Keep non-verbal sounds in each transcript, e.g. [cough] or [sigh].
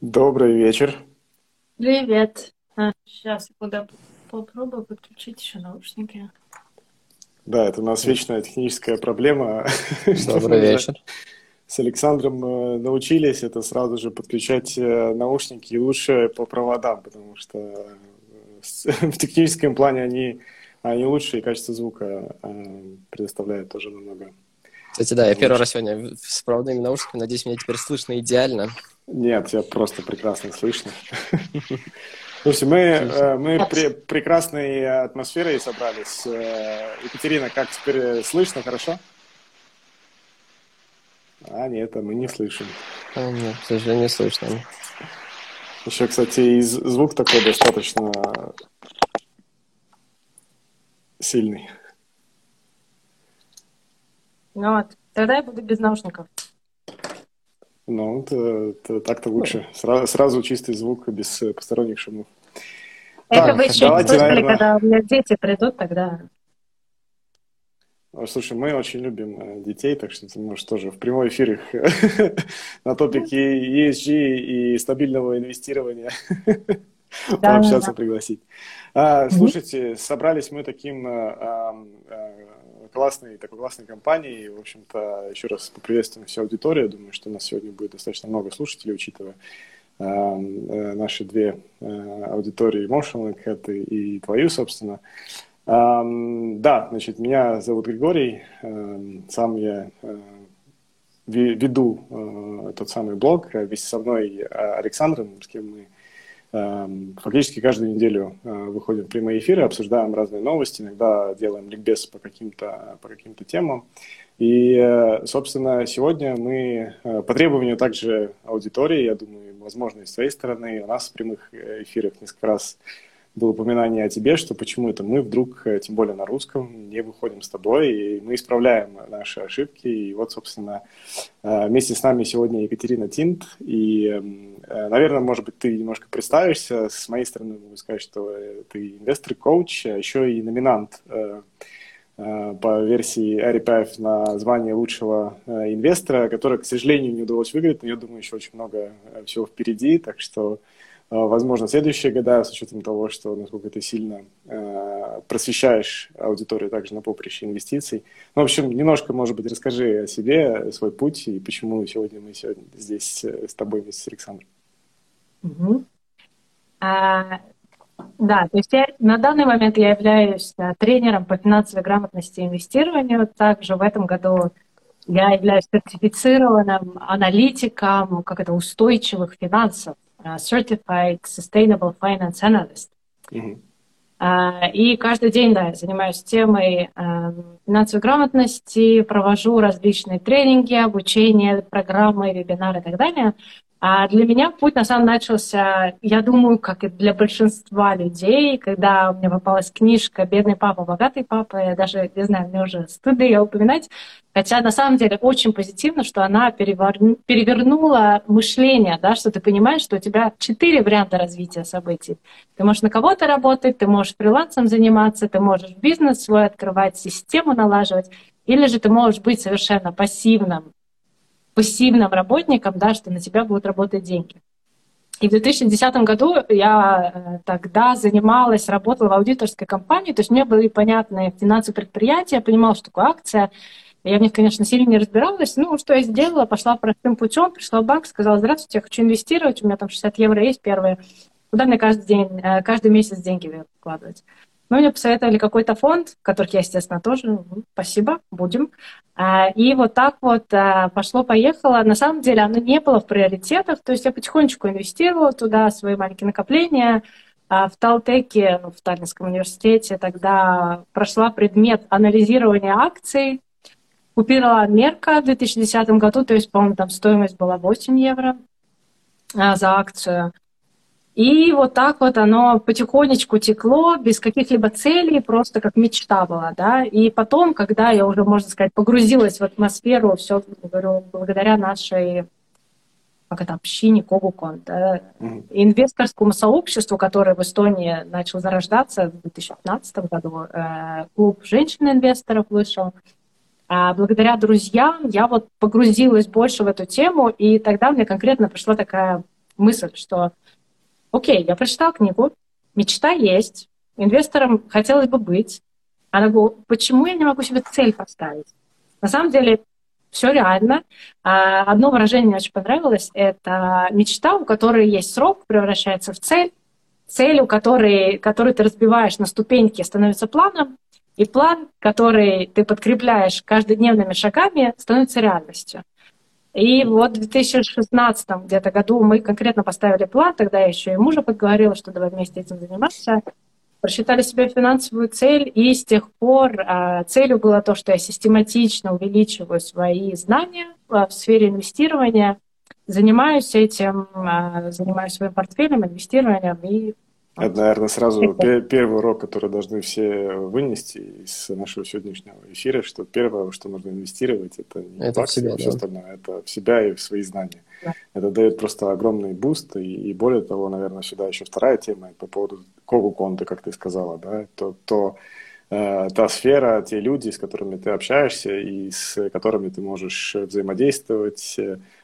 Добрый вечер. Привет. А, сейчас я куда попробую подключить еще наушники. Да, это у нас вечная техническая проблема. [laughs] Добрый вечер. С Александром э, научились это сразу же подключать э, наушники лучше по проводам, потому что э, [laughs] в техническом плане они, они лучше, и качество звука предоставляет тоже намного. Кстати, да, я первый раз сегодня с проводными наушниками. Надеюсь, меня теперь слышно идеально. Нет, я просто прекрасно слышно. Слушайте, мы, э, мы при прекрасной атмосферой собрались. Э, Екатерина, как теперь слышно, хорошо? А, нет, а мы не слышим. А, нет, к сожалению, слышно. Еще, кстати, и звук такой достаточно сильный. Ну вот, тогда я буду без наушников. Ну, так-то лучше. Сразу, сразу чистый звук без э, посторонних шумов. Это так, вы еще не слышали, наверное... когда у меня дети придут, тогда... Слушай, мы очень любим э, детей, так что ты можешь тоже в прямой эфир их [laughs] на топике ESG и стабильного инвестирования пообщаться, пригласить. А, слушайте, собрались мы таким а, классной, такой классной компании. В общем-то, еще раз поприветствуем всю аудиторию. Думаю, что у нас сегодня будет достаточно много слушателей, учитывая э, э, наши две э, аудитории Emotional Cat и, и твою, собственно. Э, да, значит, меня зовут Григорий. Э, сам я э, веду тот самый блог вместе со мной Александром, с кем мы Эм, фактически каждую неделю э, выходим в прямые эфиры, обсуждаем разные новости, иногда делаем ликбез по каким-то по каким-то темам. И, э, собственно, сегодня мы э, по требованию также аудитории, я думаю, возможно, и с твоей стороны, у нас в прямых эфирах несколько раз было упоминание о тебе, что почему это мы вдруг, тем более на русском, не выходим с тобой, и мы исправляем наши ошибки. И вот, собственно, вместе с нами сегодня Екатерина Тинт, и эм, Э, наверное, может быть, ты немножко представишься. С моей стороны могу сказать, что ты инвестор-коуч, а еще и номинант э, э, по версии RPF на звание лучшего инвестора, которое, к сожалению, не удалось выиграть, но я думаю, еще очень много всего впереди, так что Э, возможно, следующие года, с учетом того, что насколько ты сильно э, просвещаешь аудиторию также на поприще инвестиций. Ну, в общем, немножко, может быть, расскажи о себе, свой путь и почему сегодня мы сегодня здесь э, с тобой вместе с Александром. Угу. А, да, то есть я, на данный момент я являюсь а, тренером по финансовой грамотности и инвестированию. Также в этом году я являюсь сертифицированным аналитиком как это, устойчивых финансов. Uh, certified Sustainable Finance Analyst. Mm-hmm. Uh, и каждый день, да, я занимаюсь темой uh, финансовой грамотности, провожу различные тренинги, обучение, программы, вебинары и так далее. А для меня путь на самом начался, я думаю, как и для большинства людей, когда у меня попалась книжка «Бедный папа, богатый папа». Я даже, не знаю, мне уже стыдно ее упоминать. Хотя на самом деле очень позитивно, что она переверну, перевернула мышление, да, что ты понимаешь, что у тебя четыре варианта развития событий. Ты можешь на кого-то работать, ты можешь фрилансом заниматься, ты можешь бизнес свой открывать, систему налаживать, или же ты можешь быть совершенно пассивным пассивным работником, да, что на тебя будут работать деньги. И в 2010 году я э, тогда занималась, работала в аудиторской компании, то есть мне были понятны финансовые предприятия, я понимала, что такое акция. Я в них, конечно, сильно не разбиралась. Ну, что я сделала? Пошла простым путем, пришла в банк, сказала, здравствуйте, я хочу инвестировать, у меня там 60 евро есть первые. Куда мне каждый день, э, каждый месяц деньги вкладывать? Ну, мне посоветовали какой-то фонд, который я, естественно, тоже, ну, спасибо, будем. А, и вот так вот а, пошло-поехало. На самом деле оно не было в приоритетах, то есть я потихонечку инвестировала туда свои маленькие накопления. А, в Талтеке, ну, в Таллинском университете, тогда прошла предмет анализирования акций. Купила Мерка в 2010 году, то есть, по-моему, там стоимость была 8 евро за акцию. И вот так вот оно потихонечку текло, без каких-либо целей, просто как мечта была, да. И потом, когда я уже, можно сказать, погрузилась в атмосферу, все, говорю, благодаря нашей как это, общине Когукон, да, mm-hmm. инвесторскому сообществу, которое в Эстонии начало зарождаться в 2015 году, э, клуб женщин-инвесторов вышел. А благодаря друзьям я вот погрузилась больше в эту тему, и тогда мне конкретно пришла такая мысль, что окей, я прочитал книгу, мечта есть, инвестором хотелось бы быть. Она говорит, почему я не могу себе цель поставить? На самом деле все реально. А, одно выражение мне очень понравилось. Это мечта, у которой есть срок, превращается в цель. Цель, у которой, которую ты разбиваешь на ступеньки, становится планом. И план, который ты подкрепляешь каждодневными шагами, становится реальностью. И вот в 2016 где-то году мы конкретно поставили план, тогда я еще и мужа подговорила, что давай вместе этим заниматься. Просчитали себе финансовую цель, и с тех пор а, целью было то, что я систематично увеличиваю свои знания а, в сфере инвестирования, занимаюсь этим, а, занимаюсь своим портфелем, инвестированием и это, наверное, сразу [laughs] первый урок, который должны все вынести из нашего сегодняшнего эфира, что первое, что нужно инвестировать, это не это баксы, в себя, а все да. остальное, это в себя и в свои знания. Да. Это дает просто огромный буст, и, и более того, наверное, сюда еще вторая тема по поводу когу конты, как ты сказала, да, то, то э, та сфера, те люди, с которыми ты общаешься и с которыми ты можешь взаимодействовать.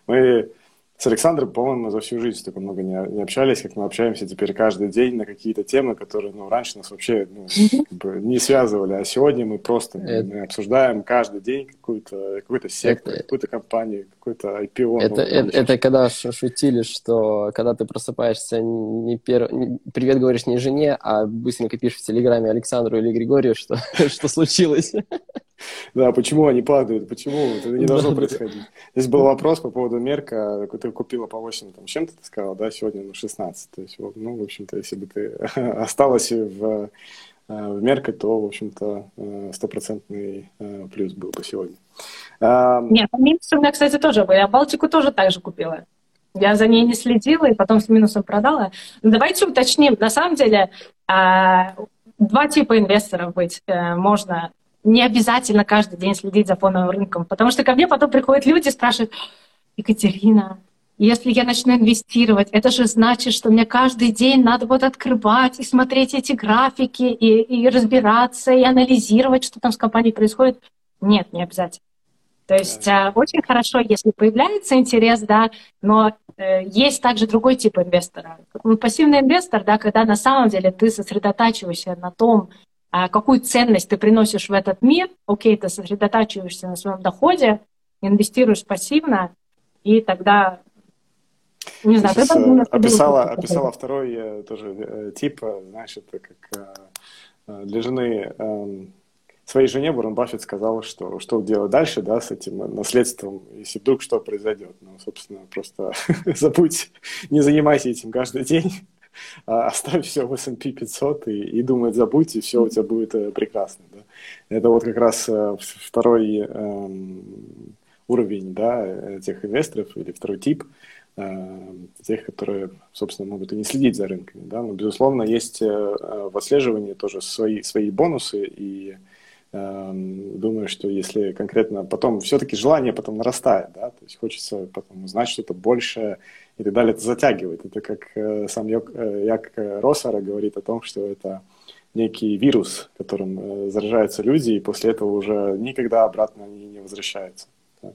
Мы с Александром, по-моему, за всю жизнь столько много не, не общались, как мы общаемся теперь каждый день на какие-то темы, которые ну, раньше нас вообще ну, как бы не связывали. А сегодня мы просто это... мы обсуждаем каждый день какую-то какую сектор, это... какую-то компанию, какой-то IPO. Это, это, это когда шутили, что когда ты просыпаешься, не пер... привет говоришь не жене, а быстренько пишешь в Телеграме Александру или Григорию, что, [laughs] что случилось. Да, почему они падают, почему это не должно происходить. Здесь был вопрос по поводу мерка, ты купила по 8 там, чем-то, ты сказала, да, сегодня ну, 16. То есть, ну, в общем-то, если бы ты [laughs] осталась в, э, в мерке, то, в общем-то, э, стопроцентный э, плюс был бы сегодня. Нет, минус у меня, кстати, тоже был. Я Балтику тоже так же купила. Я за ней не следила и потом с минусом продала. Но давайте уточним. На самом деле, а, два типа инвесторов быть можно не обязательно каждый день следить за фоновым рынком, потому что ко мне потом приходят люди и спрашивают, Екатерина, если я начну инвестировать, это же значит, что мне каждый день надо вот открывать и смотреть эти графики, и, и разбираться, и анализировать, что там с компанией происходит. Нет, не обязательно. То есть э, очень хорошо, если появляется интерес, да, но э, есть также другой тип инвестора. Пассивный инвестор, да, когда на самом деле ты сосредотачиваешься на том, какую ценность ты приносишь в этот мир, окей, ты сосредотачиваешься на своем доходе, инвестируешь пассивно, и тогда не знаю, Сейчас, ты описала, описала второй э, тоже э, тип, э, это как для жены эм, своей жене Буран Баффет сказал, что что делать дальше, да, с этим наследством, если вдруг что произойдет. Ну, собственно, просто [laughs] забудь, не занимайся этим каждый день, а [laughs] оставь все в S&P 500 и, и думай, забудь, и все у тебя будет э, прекрасно. Да? Это вот как раз э, второй э, уровень да, тех инвесторов или второй тип э, тех, которые, собственно, могут и не следить за рынками. Да? Но, безусловно, есть э, в отслеживании тоже свои, свои бонусы и эм, думаю, что если конкретно потом все-таки желание потом нарастает, да, то есть хочется потом узнать что-то большее, и так далее, это затягивает. Это как э, сам Як, э, Як Росара говорит о том, что это некий вирус, которым э, заражаются люди, и после этого уже никогда обратно они не возвращаются. Да.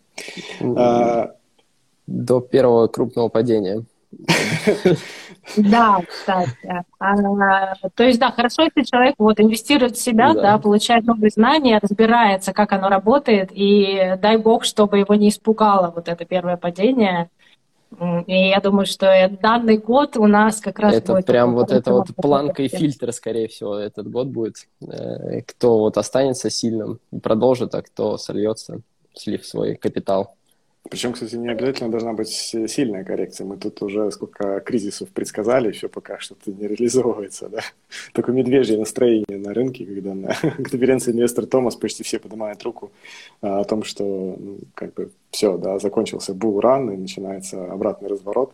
А, До первого крупного падения. [laughs] Да, кстати. А, то есть, да, хорошо, если человек вот инвестирует в себя, да. да, получает новые знания, разбирается, как оно работает, и дай бог, чтобы его не испугало вот это первое падение, и я думаю, что данный год у нас как раз это будет... прям вот это вот планка и фильтр, скорее всего, этот год будет. Э, кто вот останется сильным и продолжит, а кто сольется, слив свой капитал. Причем, кстати, не обязательно должна быть сильная коррекция. Мы тут уже сколько кризисов предсказали, все пока что-то не реализовывается. Да? Такое медвежье настроение на рынке, когда на [laughs] конференции инвестор Томас почти все поднимают руку а, о том, что ну, как бы все, да, закончился булран и начинается обратный разворот.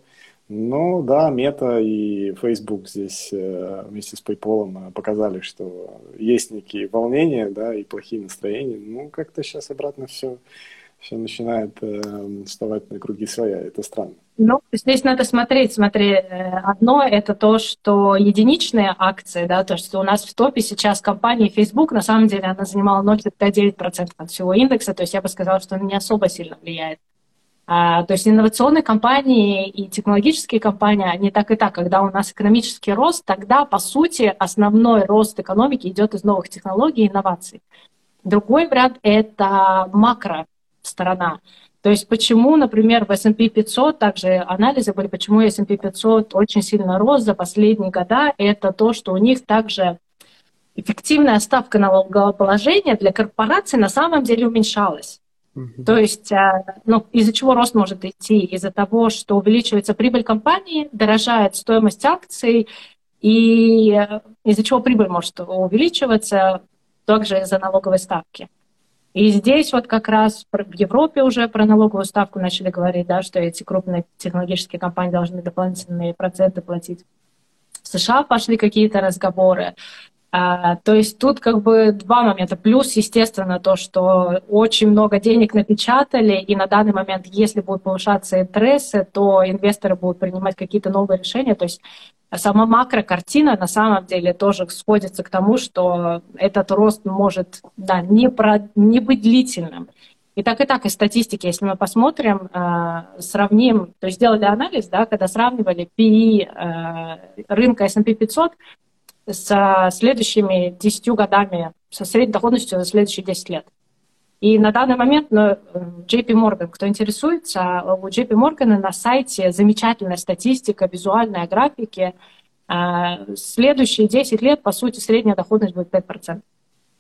Но да, Мета и Facebook здесь э, вместе с PayPal показали, что есть некие волнения, да, и плохие настроения. Ну, как-то сейчас обратно все все начинает э, вставать на круги своя. Это странно. Ну, здесь надо смотреть, смотри, э, одно это то, что единичные акции, да, то, что у нас в топе сейчас компания Facebook, на самом деле она занимала 0,9% от всего индекса, то есть я бы сказала, что она не особо сильно влияет. А, то есть инновационные компании и технологические компании, они так и так, когда у нас экономический рост, тогда, по сути, основной рост экономики идет из новых технологий и инноваций. Другой вариант – это макро сторона. То есть почему, например, в S&P 500, также анализы были, почему S&P 500 очень сильно рос за последние года, это то, что у них также эффективная ставка налогоположения для корпораций на самом деле уменьшалась. Mm-hmm. То есть, а, ну, из-за чего рост может идти? Из-за того, что увеличивается прибыль компании, дорожает стоимость акций, и э, из-за чего прибыль может увеличиваться, также из-за налоговой ставки. И здесь вот как раз в Европе уже про налоговую ставку начали говорить, да, что эти крупные технологические компании должны дополнительные проценты платить. В США пошли какие-то разговоры. А, то есть тут как бы два момента. Плюс, естественно, то, что очень много денег напечатали, и на данный момент, если будут повышаться интересы, то инвесторы будут принимать какие-то новые решения. То есть сама макрокартина на самом деле тоже сходится к тому, что этот рост может да, не, про, не быть длительным. И так и так из статистики, если мы посмотрим, э, сравним, то есть сделали анализ, да, когда сравнивали PE э, рынка S&P 500 с следующими 10 годами, со средней доходностью за следующие 10 лет. И на данный момент ну, JP Morgan, кто интересуется, у JP Morgan на сайте замечательная статистика, визуальные графики. А, следующие 10 лет, по сути, средняя доходность будет 5%.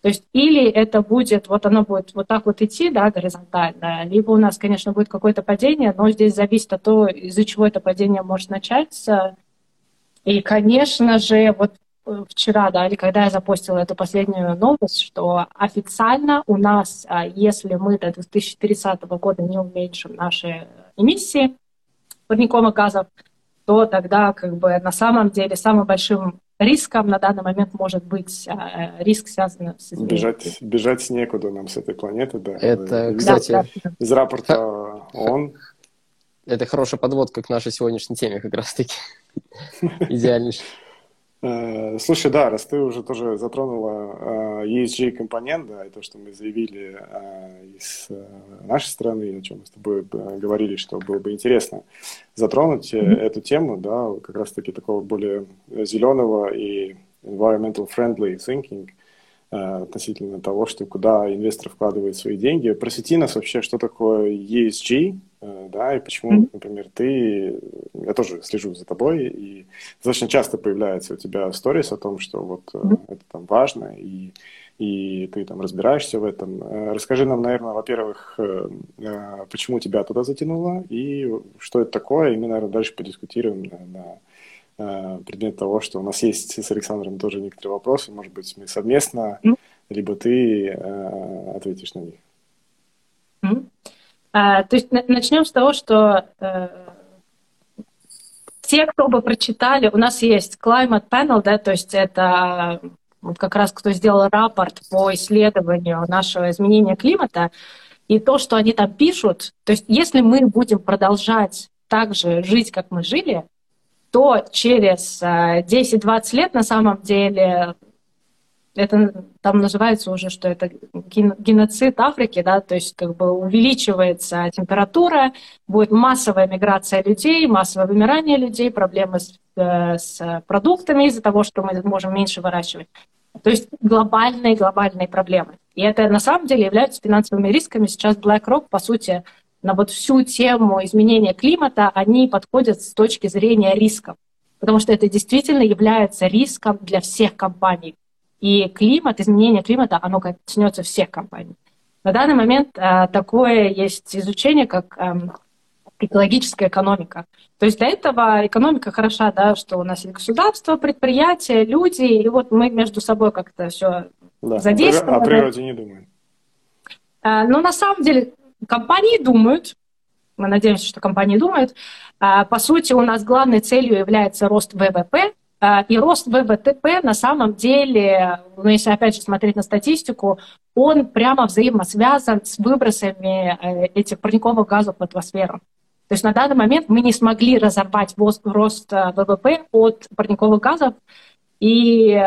То есть или это будет, вот оно будет вот так вот идти, да, горизонтально, либо у нас, конечно, будет какое-то падение, но здесь зависит от того, из-за чего это падение может начаться. И, конечно же, вот вчера, да, или когда я запостила эту последнюю новость, что официально у нас, а, если мы до 2030 года не уменьшим наши эмиссии парниковых газов, то тогда как бы на самом деле самым большим риском на данный момент может быть а, риск, связанный с изменением. Бежать, бежать некуда нам с этой планеты, да. Это, кстати... Да, да. Из рапорта ООН. Это хорошая подводка к нашей сегодняшней теме как раз-таки. [laughs] Идеальнейший. Э, слушай, да, раз ты уже тоже затронула э, ESG-компонент, да, и то, что мы заявили э, из нашей страны, о чем мы с тобой говорили, что было бы интересно затронуть mm-hmm. эту тему, да, как раз-таки такого более зеленого и environmental friendly thinking относительно того, что куда инвестор вкладывает свои деньги. Просвети нас вообще, что такое ESG, Э, да, и почему, например, ты, я тоже слежу за тобой, и достаточно часто появляется у тебя сторис о том, что вот э, это там важно, и, и ты там разбираешься в этом. Э, расскажи нам, наверное, во-первых, почему тебя туда затянуло, и что это такое, и мы, наверное, дальше подискутируем на, на предмет того, что у нас есть с Александром тоже некоторые вопросы, может быть, мы совместно, либо ты ответишь на них. А, то есть начнем с того, что э, те, кто бы прочитали, у нас есть Climate Panel, да, то есть это как раз кто сделал рапорт по исследованию нашего изменения климата, и то, что они там пишут, то есть если мы будем продолжать так же жить, как мы жили, то через 10-20 э, лет на самом деле это там называется уже, что это геноцид Африки, да, то есть как бы увеличивается температура, будет массовая миграция людей, массовое вымирание людей, проблемы с, э, с продуктами из-за того, что мы можем меньше выращивать. То есть глобальные, глобальные проблемы. И это на самом деле являются финансовыми рисками. Сейчас BlackRock, по сути, на вот всю тему изменения климата, они подходят с точки зрения рисков. Потому что это действительно является риском для всех компаний и климат, изменение климата, оно коснется всех компаний. На данный момент э, такое есть изучение, как э, экологическая экономика. То есть для этого экономика хороша, да, что у нас есть государство, предприятия, люди, и вот мы между собой как-то все да. задействованы. О природе не думаем. Э, но на самом деле компании думают, мы надеемся, что компании думают. Э, по сути, у нас главной целью является рост ВВП, а, и рост ВВТП на самом деле, ну, если опять же смотреть на статистику, он прямо взаимосвязан с выбросами э, этих парниковых газов в атмосферу. То есть на данный момент мы не смогли разорвать рост э, ВВП от парниковых газов. И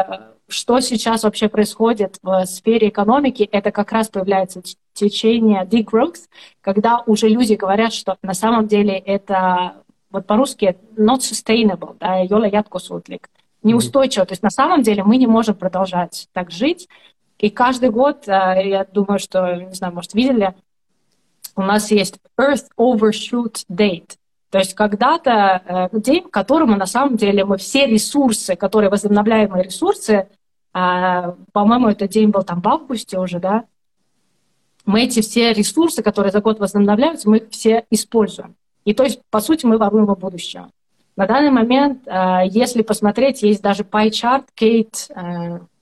что сейчас вообще происходит в сфере экономики, это как раз появляются течение degrowth, когда уже люди говорят, что на самом деле это вот по-русски not sustainable, да, йола jätkusuutlik, неустойчиво. То есть на самом деле мы не можем продолжать так жить. И каждый год, э, я думаю, что, не знаю, может, видели, у нас есть Earth Overshoot Date. То есть когда-то э, день, к которому на самом деле мы все ресурсы, которые возобновляемые ресурсы, э, по-моему, этот день был там в августе уже, да, мы эти все ресурсы, которые за год возобновляются, мы их все используем. И то есть, по сути, мы воруем его будущего. На данный момент, э, если посмотреть, есть даже pie-chart, Кейт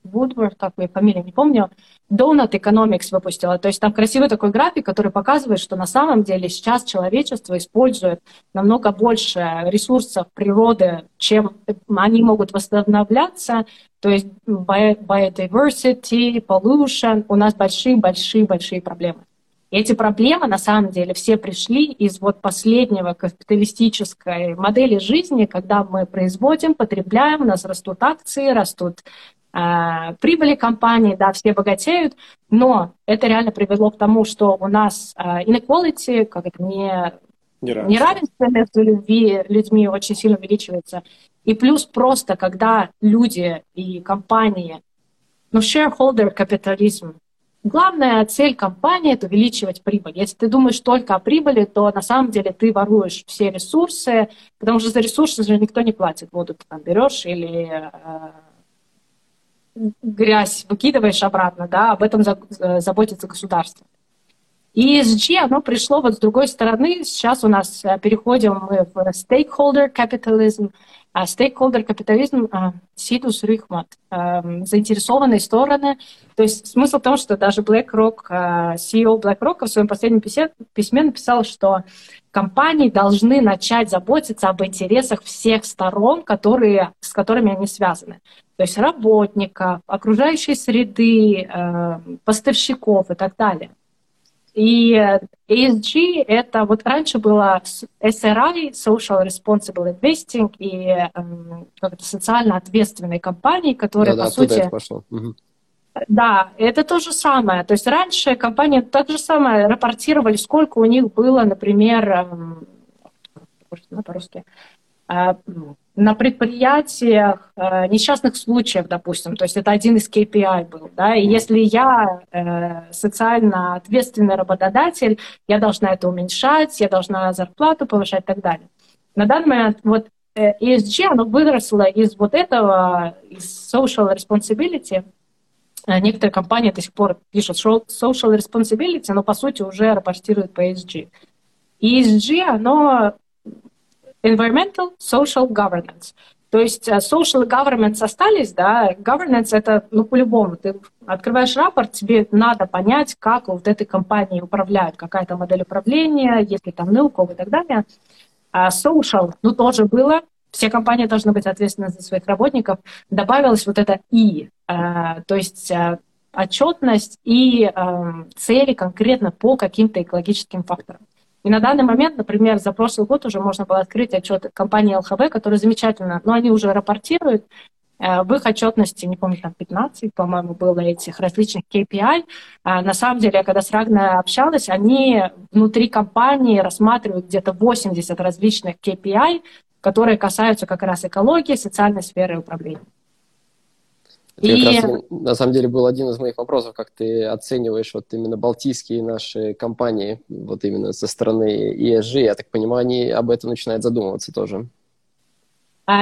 Вудворд, как ее фамилия, не помню, Donut Economics выпустила. То есть там красивый такой график, который показывает, что на самом деле сейчас человечество использует намного больше ресурсов природы, чем они могут восстанавливаться. То есть biodiversity, pollution, у нас большие-большие-большие проблемы. И эти проблемы, на самом деле, все пришли из вот последнего капиталистической модели жизни, когда мы производим, потребляем, у нас растут акции, растут прибыли компании, да, все богатеют, но это реально привело к тому, что у нас э, inequality, как это не Неравенство. Неравенство между людьми, людьми очень сильно увеличивается. И плюс просто, когда люди и компании, ну, shareholder капитализм, Главная цель компании – это увеличивать прибыль. Если ты думаешь только о прибыли, то на самом деле ты воруешь все ресурсы, потому что за ресурсы же никто не платит. Воду ты там берешь или э, грязь выкидываешь обратно, да, об этом э, заботится государство. И ESG, оно пришло вот с другой стороны. Сейчас у нас э, переходим мы в stakeholder capitalism – стейкхолдер капитализм а, сидус рихмат, а, заинтересованные стороны. То есть смысл в том, что даже BlackRock, а, CEO BlackRock в своем последнем письме, письме написал, что компании должны начать заботиться об интересах всех сторон, которые, с которыми они связаны. То есть работников, окружающей среды, поставщиков и так далее. И ESG — это вот раньше было SRI, Social Responsible Investing, и эм, как это, социально ответственные компании, которые, да, по да, сути... Это пошло. Угу. Да, это то же самое. То есть раньше компании так же самое рапортировали, сколько у них было, например, эм, по-русски, э, на предприятиях э, несчастных случаев, допустим, то есть это один из KPI был, да, и если я э, социально ответственный работодатель, я должна это уменьшать, я должна зарплату повышать и так далее. На данный момент вот э, ESG, оно выросло из вот этого, из social responsibility, э, Некоторые компании до сих пор пишут social responsibility, но по сути уже рапортируют по ESG. ESG, оно environmental, social governance. То есть э, social governance остались, да, governance это, ну, по-любому, ты открываешь рапорт, тебе надо понять, как вот этой компанией управляют, какая-то модель управления, есть ли там НЛКОВ и так далее. А social, ну, тоже было, все компании должны быть ответственны за своих работников. Добавилось вот это «и», э, то есть э, отчетность и цели конкретно по каким-то экологическим факторам. И на данный момент, например, за прошлый год уже можно было открыть отчет компании ЛХВ, которая замечательно, но они уже рапортируют, э, в их отчетности, не помню, там 15, по-моему, было этих различных KPI. А на самом деле, когда с Рагной общалась, они внутри компании рассматривают где-то 80 различных KPI, которые касаются как раз экологии, социальной сферы управления. Это и... как раз, на самом деле, был один из моих вопросов, как ты оцениваешь вот именно балтийские наши компании, вот именно со стороны ESG. Я так понимаю, они об этом начинают задумываться тоже.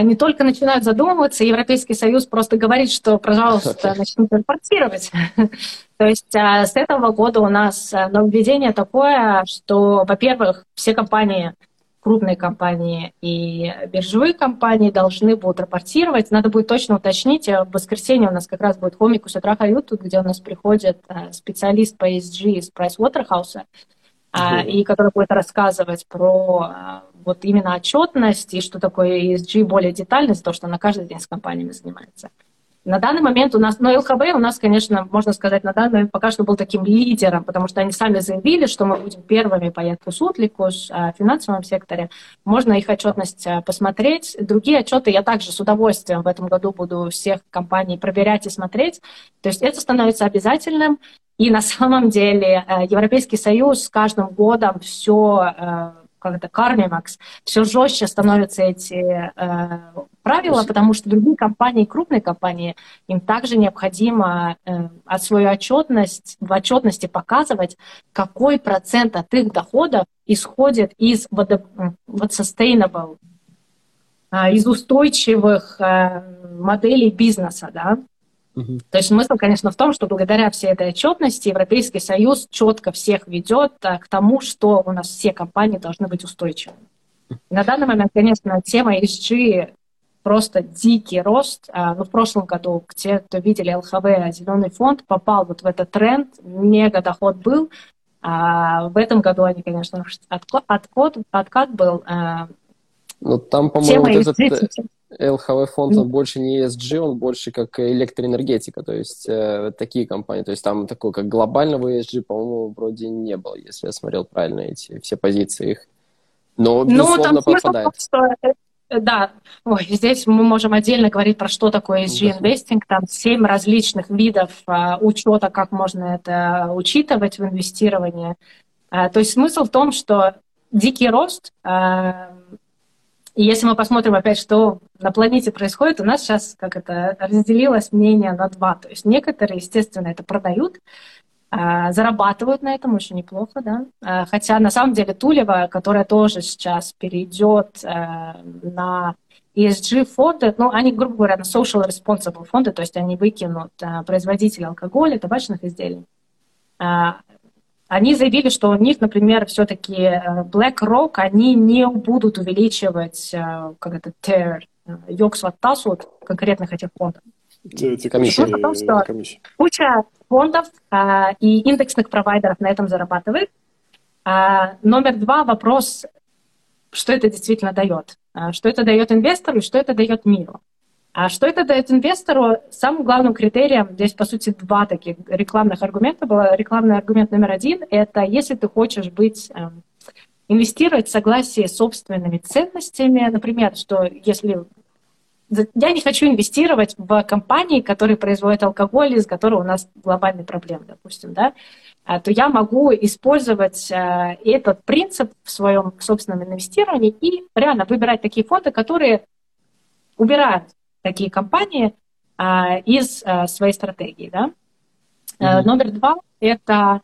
Не только начинают задумываться, Европейский Союз просто говорит, что, пожалуйста, [laughs] начните импортировать. [laughs] То есть а, с этого года у нас а, нововведение такое, что, во-первых, все компании крупные компании и биржевые компании должны будут рапортировать. Надо будет точно уточнить. В воскресенье у нас как раз будет хомик у Утра Хают, где у нас приходит э, специалист по ESG из Pricewaterhouse, mm-hmm. и который будет рассказывать про э, вот именно отчетность и что такое ESG более детально, то, что она каждый день с компаниями занимается. На данный момент у нас, ну, ЛХБ у нас, конечно, можно сказать, на данный момент пока что был таким лидером, потому что они сами заявили, что мы будем первыми по Яткусутлику в а, финансовом секторе. Можно их отчетность а, посмотреть. Другие отчеты я также с удовольствием в этом году буду всех компаний проверять и смотреть. То есть это становится обязательным. И на самом деле э, Европейский Союз с каждым годом все э, как это, Кармимакс, все жестче становятся эти э, правила, потому что другие компании, крупные компании, им также необходимо э, от свою отчетность, в отчетности показывать, какой процент от их доходов исходит из вот, вот sustainable, э, из устойчивых э, моделей бизнеса, да, то есть смысл, конечно, в том, что благодаря всей этой отчетности Европейский Союз четко всех ведет э, к тому, что у нас все компании должны быть устойчивыми. на данный момент, конечно, тема ESG просто дикий рост. А, ну, в прошлом году те, кто видели ЛХВ, Зеленый фонд, попал вот в этот тренд, мега доход был. А в этом году они, конечно, откат, откат, откат был. Ну, там, по-моему, вот этот, ЛХВ фонд, он больше не ESG, он больше как электроэнергетика, то есть э, такие компании. То есть там такой, как глобального ESG, по-моему, вроде не было, если я смотрел правильно эти все позиции их. Но, ну, безусловно, ну, там попадает. Что, э, да, Ой, здесь мы можем отдельно говорить про что такое ESG-инвестинг. Там семь различных видов а, учета, как можно это учитывать в инвестировании. А, то есть смысл в том, что дикий рост а, и если мы посмотрим опять, что на планете происходит, у нас сейчас как это разделилось мнение на два. То есть некоторые, естественно, это продают, а, зарабатывают на этом очень неплохо, да. А, хотя на самом деле Тулева, которая тоже сейчас перейдет а, на ESG фонды, ну, они, грубо говоря, на social responsible фонды, то есть они выкинут производителей алкоголя, табачных изделий они заявили, что у них, например, все-таки э, BlackRock, они не будут увеличивать, э, как это, TER, йоксваттасу конкретных этих фондов. Комиссия. Потому что куча фондов а, и индексных провайдеров на этом зарабатывает. А, номер два вопрос, что это действительно дает. А, что это дает инвестору и что это дает миру. А что это дает инвестору? Самым главным критерием, здесь, по сути, два таких рекламных аргумента было. Рекламный аргумент номер один – это если ты хочешь быть эм, инвестировать в согласии с собственными ценностями. Например, что если я не хочу инвестировать в компании, которые производят алкоголь, из которого у нас глобальные проблемы, допустим, да, а, то я могу использовать э, этот принцип в своем собственном инвестировании и реально выбирать такие фонды, которые убирают такие компании а, из а, своей стратегии. Да? Mm-hmm. Номер два – это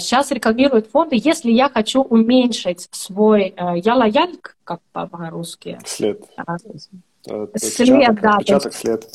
сейчас рекламируют фонды, если я хочу уменьшить свой я лояльк, как по-русски. След. След, да. Отпечаток, след.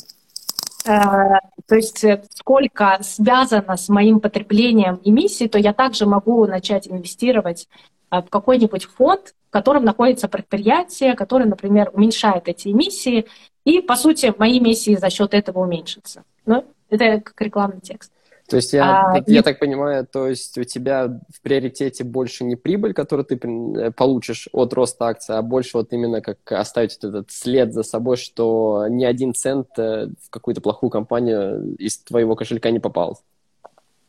То есть э, сколько связано с моим потреблением эмиссий, то я также могу начать инвестировать в какой-нибудь фонд, в котором находится предприятие, которое, например, уменьшает эти эмиссии, и, по сути, мои миссии за счет этого уменьшатся. Ну, это как рекламный текст. То есть я, а, я и... так понимаю, то есть у тебя в приоритете больше не прибыль, которую ты э, получишь от роста акций, а больше вот именно как оставить этот след за собой, что ни один цент э, в какую-то плохую компанию из твоего кошелька не попал.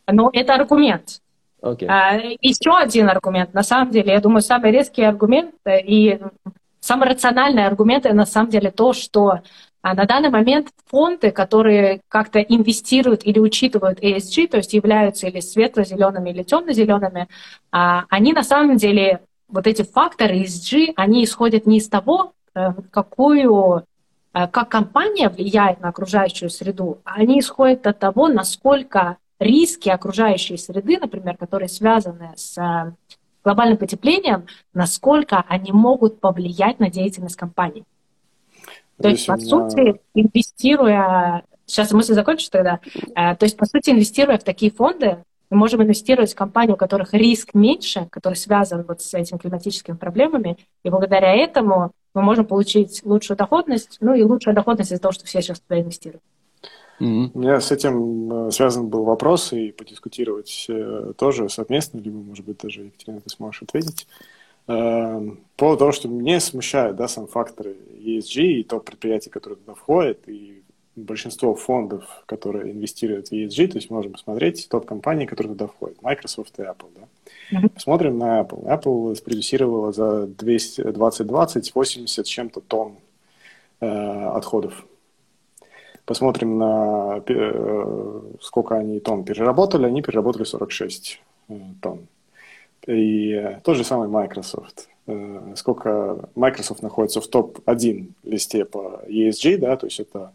Ну, это аргумент. Okay. А, еще один аргумент. На самом деле, я думаю, самый резкий аргумент э, и Самый рациональный аргумент – на самом деле то, что а, на данный момент фонды, которые как-то инвестируют или учитывают ESG, то есть являются или светло-зелеными, или темно-зелеными, а, они на самом деле, вот эти факторы ESG, они исходят не из того, э, какую э, как компания влияет на окружающую среду, а они исходят от того, насколько риски окружающей среды, например, которые связаны с глобальным потеплением, насколько они могут повлиять на деятельность компании. То есть, по сути, инвестируя... Сейчас мысль закончу тогда. Э, то есть, по сути, инвестируя в такие фонды, мы можем инвестировать в компании, у которых риск меньше, который связан вот с этими климатическими проблемами, и благодаря этому мы можем получить лучшую доходность, ну и лучшая доходность из-за того, что все сейчас туда инвестируют. Mm-hmm. У меня с этим э, связан был вопрос, и подискутировать э, тоже совместно, либо, может быть, даже, Екатерина, ты сможешь ответить. Э, по поводу того, что мне смущает, да, сам фактор ESG и то предприятие, которое туда входит, и большинство фондов, которые инвестируют в ESG, то есть можем посмотреть топ компании, которые туда входят, Microsoft и Apple, да. Mm-hmm. Посмотрим на Apple. Apple спродюсировала за 220-20 80 чем-то тонн э, отходов посмотрим на э, сколько они тонн переработали, они переработали 46 э, тонн. И тот же самый Microsoft. Сколько Microsoft находится в топ-1 листе по ESG, да, то есть это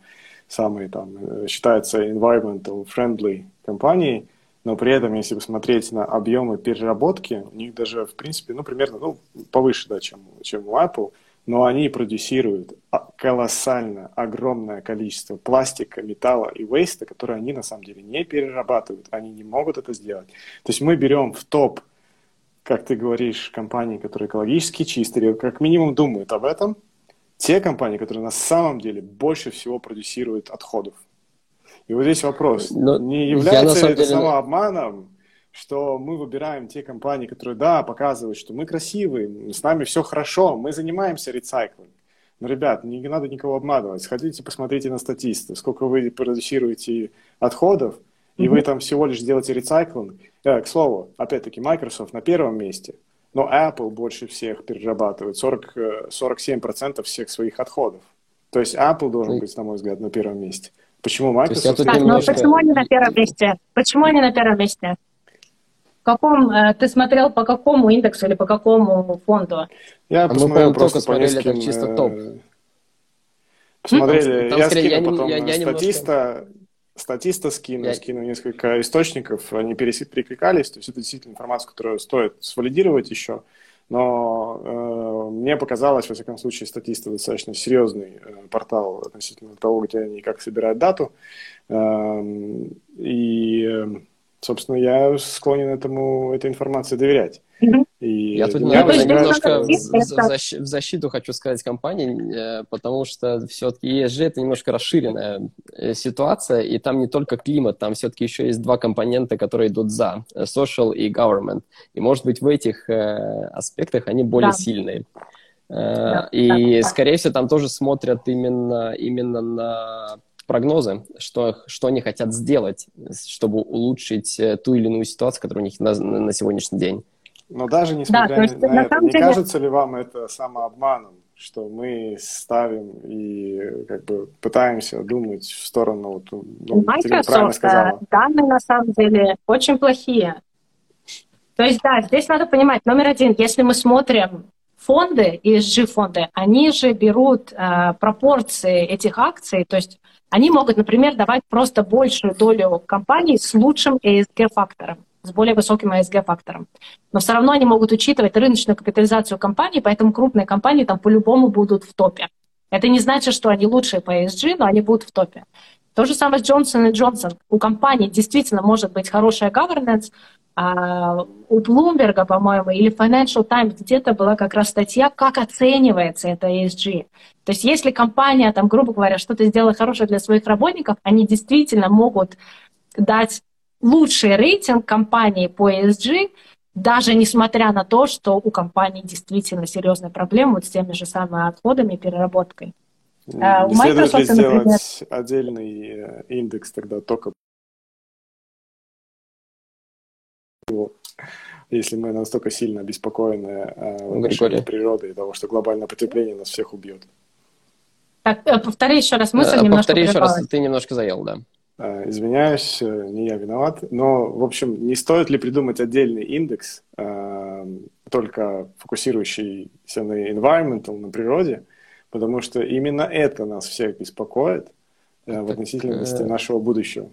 самые там, считается environmental friendly компании, но при этом, если посмотреть на объемы переработки, у них даже, в принципе, ну, примерно, ну, повыше, да, чем, чем у Apple, но они продюсируют колоссально огромное количество пластика, металла и вейста, которые они на самом деле не перерабатывают, они не могут это сделать. То есть мы берем в топ, как ты говоришь, компании, которые экологически чистые, как минимум думают об этом, те компании, которые на самом деле больше всего продюсируют отходов. И вот здесь вопрос, Но не является ли это деле... самообманом, что мы выбираем те компании, которые, да, показывают, что мы красивые, с нами все хорошо, мы занимаемся рециклингом. Но, ребят, не надо никого обманывать. Сходите, посмотрите на статистику, сколько вы продюсируете отходов, и mm-hmm. вы там всего лишь делаете рециклинг. Э, к слову, опять-таки, Microsoft на первом месте, но Apple больше всех перерабатывает, 40, 47% э, всех своих отходов. То есть Apple должен быть, на мой взгляд, на первом месте. Почему Microsoft? Так, немножко... но почему они на первом месте? Почему они на первом месте? В каком, э, ты смотрел по какому индексу или по какому фонду? Я а посмотрел мы, просто по нескольким... чисто э, топ. Посмотрели, Там, я скорее, скину я, потом я, я статиста, немножко... статиста скину, я... скину несколько источников, они перекликались, то есть это действительно информация, которую стоит свалидировать еще, но э, мне показалось, во всяком случае, статиста достаточно серьезный э, портал относительно того, где они как собирают дату, эм, и собственно, я склонен этому, этой информации доверять. И я тут я немножко в, в защиту хочу сказать компании, э, потому что все-таки ESG это немножко расширенная э, ситуация, и там не только климат, там все-таки еще есть два компонента, которые идут за, э, social и government. И, может быть, в этих аспектах они более да. сильные. Да, и, да, скорее всего, там тоже смотрят именно, именно на прогнозы, что, что они хотят сделать, чтобы улучшить э, ту или иную ситуацию, которая у них на, на сегодняшний день. Но даже несмотря да, на, на это, не деле... кажется ли вам это самообманом, что мы ставим и как бы пытаемся думать в сторону, ну, Microsoft, э, данные на самом деле очень плохие. То есть, да, здесь надо понимать, номер один, если мы смотрим фонды, ESG-фонды, они же берут э, пропорции этих акций, то есть они могут, например, давать просто большую долю компаний с лучшим ESG-фактором, с более высоким ESG-фактором. Но все равно они могут учитывать рыночную капитализацию компании, поэтому крупные компании там по-любому будут в топе. Это не значит, что они лучшие по ESG, но они будут в топе. То же самое с Johnson Johnson. У компании действительно может быть хорошая governance, а, у Bloomberg, по-моему, или Financial Times где-то была как раз статья, как оценивается это ESG. То есть если компания, там, грубо говоря, что-то сделала хорошее для своих работников, они действительно могут дать лучший рейтинг компании по ESG, даже несмотря на то, что у компании действительно серьезная проблема вот с теми же самыми отходами и переработкой. Uh, у Microsoft, ли сделать например... отдельный э, индекс тогда только если мы настолько сильно обеспокоены э, природой и того, что глобальное потепление нас всех убьет. Так, э, повтори еще раз мысль, э, немножко Повтори еще раз, ты немножко заел, да. Извиняюсь, не я виноват. Но, в общем, не стоит ли придумать отдельный индекс, только фокусирующийся на environmental, на природе, потому что именно это нас всех беспокоит в относительности нашего будущего.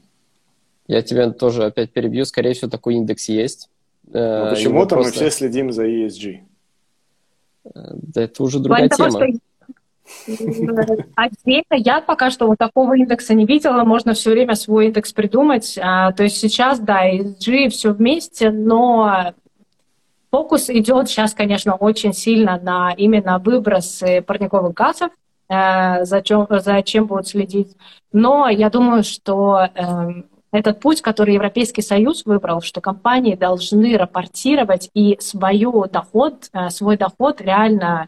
Я тебя тоже опять перебью. Скорее всего, такой индекс есть. Но э, почему-то просто... мы все следим за ESG. Э, да это уже другая тема. Того, что... Отдельно я пока что вот такого индекса не видела, можно все время свой индекс придумать. А, то есть сейчас, да, ESG все вместе, но фокус идет сейчас, конечно, очень сильно на именно выбросы парниковых газов, э, за, чем, за чем будут следить. Но я думаю, что эм, этот путь, который Европейский Союз выбрал, что компании должны рапортировать и свою доход, э, свой доход реально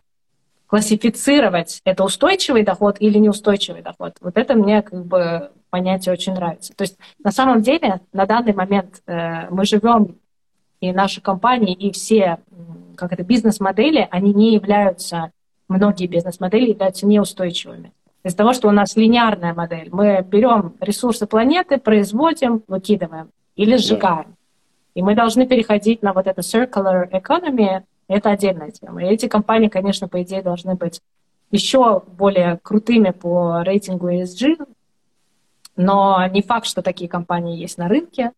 классифицировать, это устойчивый доход или неустойчивый доход. Вот это мне как бы понятие очень нравится. То есть на самом деле на данный момент э, мы живем, и наши компании, и все как это, бизнес-модели, они не являются, многие бизнес-модели являются неустойчивыми. Из-за того, что у нас линейная модель. Мы берем ресурсы планеты, производим, выкидываем или сжигаем. Да. И мы должны переходить на вот это circular economy, это отдельная тема. И эти компании, конечно, по идее, должны быть еще более крутыми по рейтингу ESG, но не факт, что такие компании есть на рынке.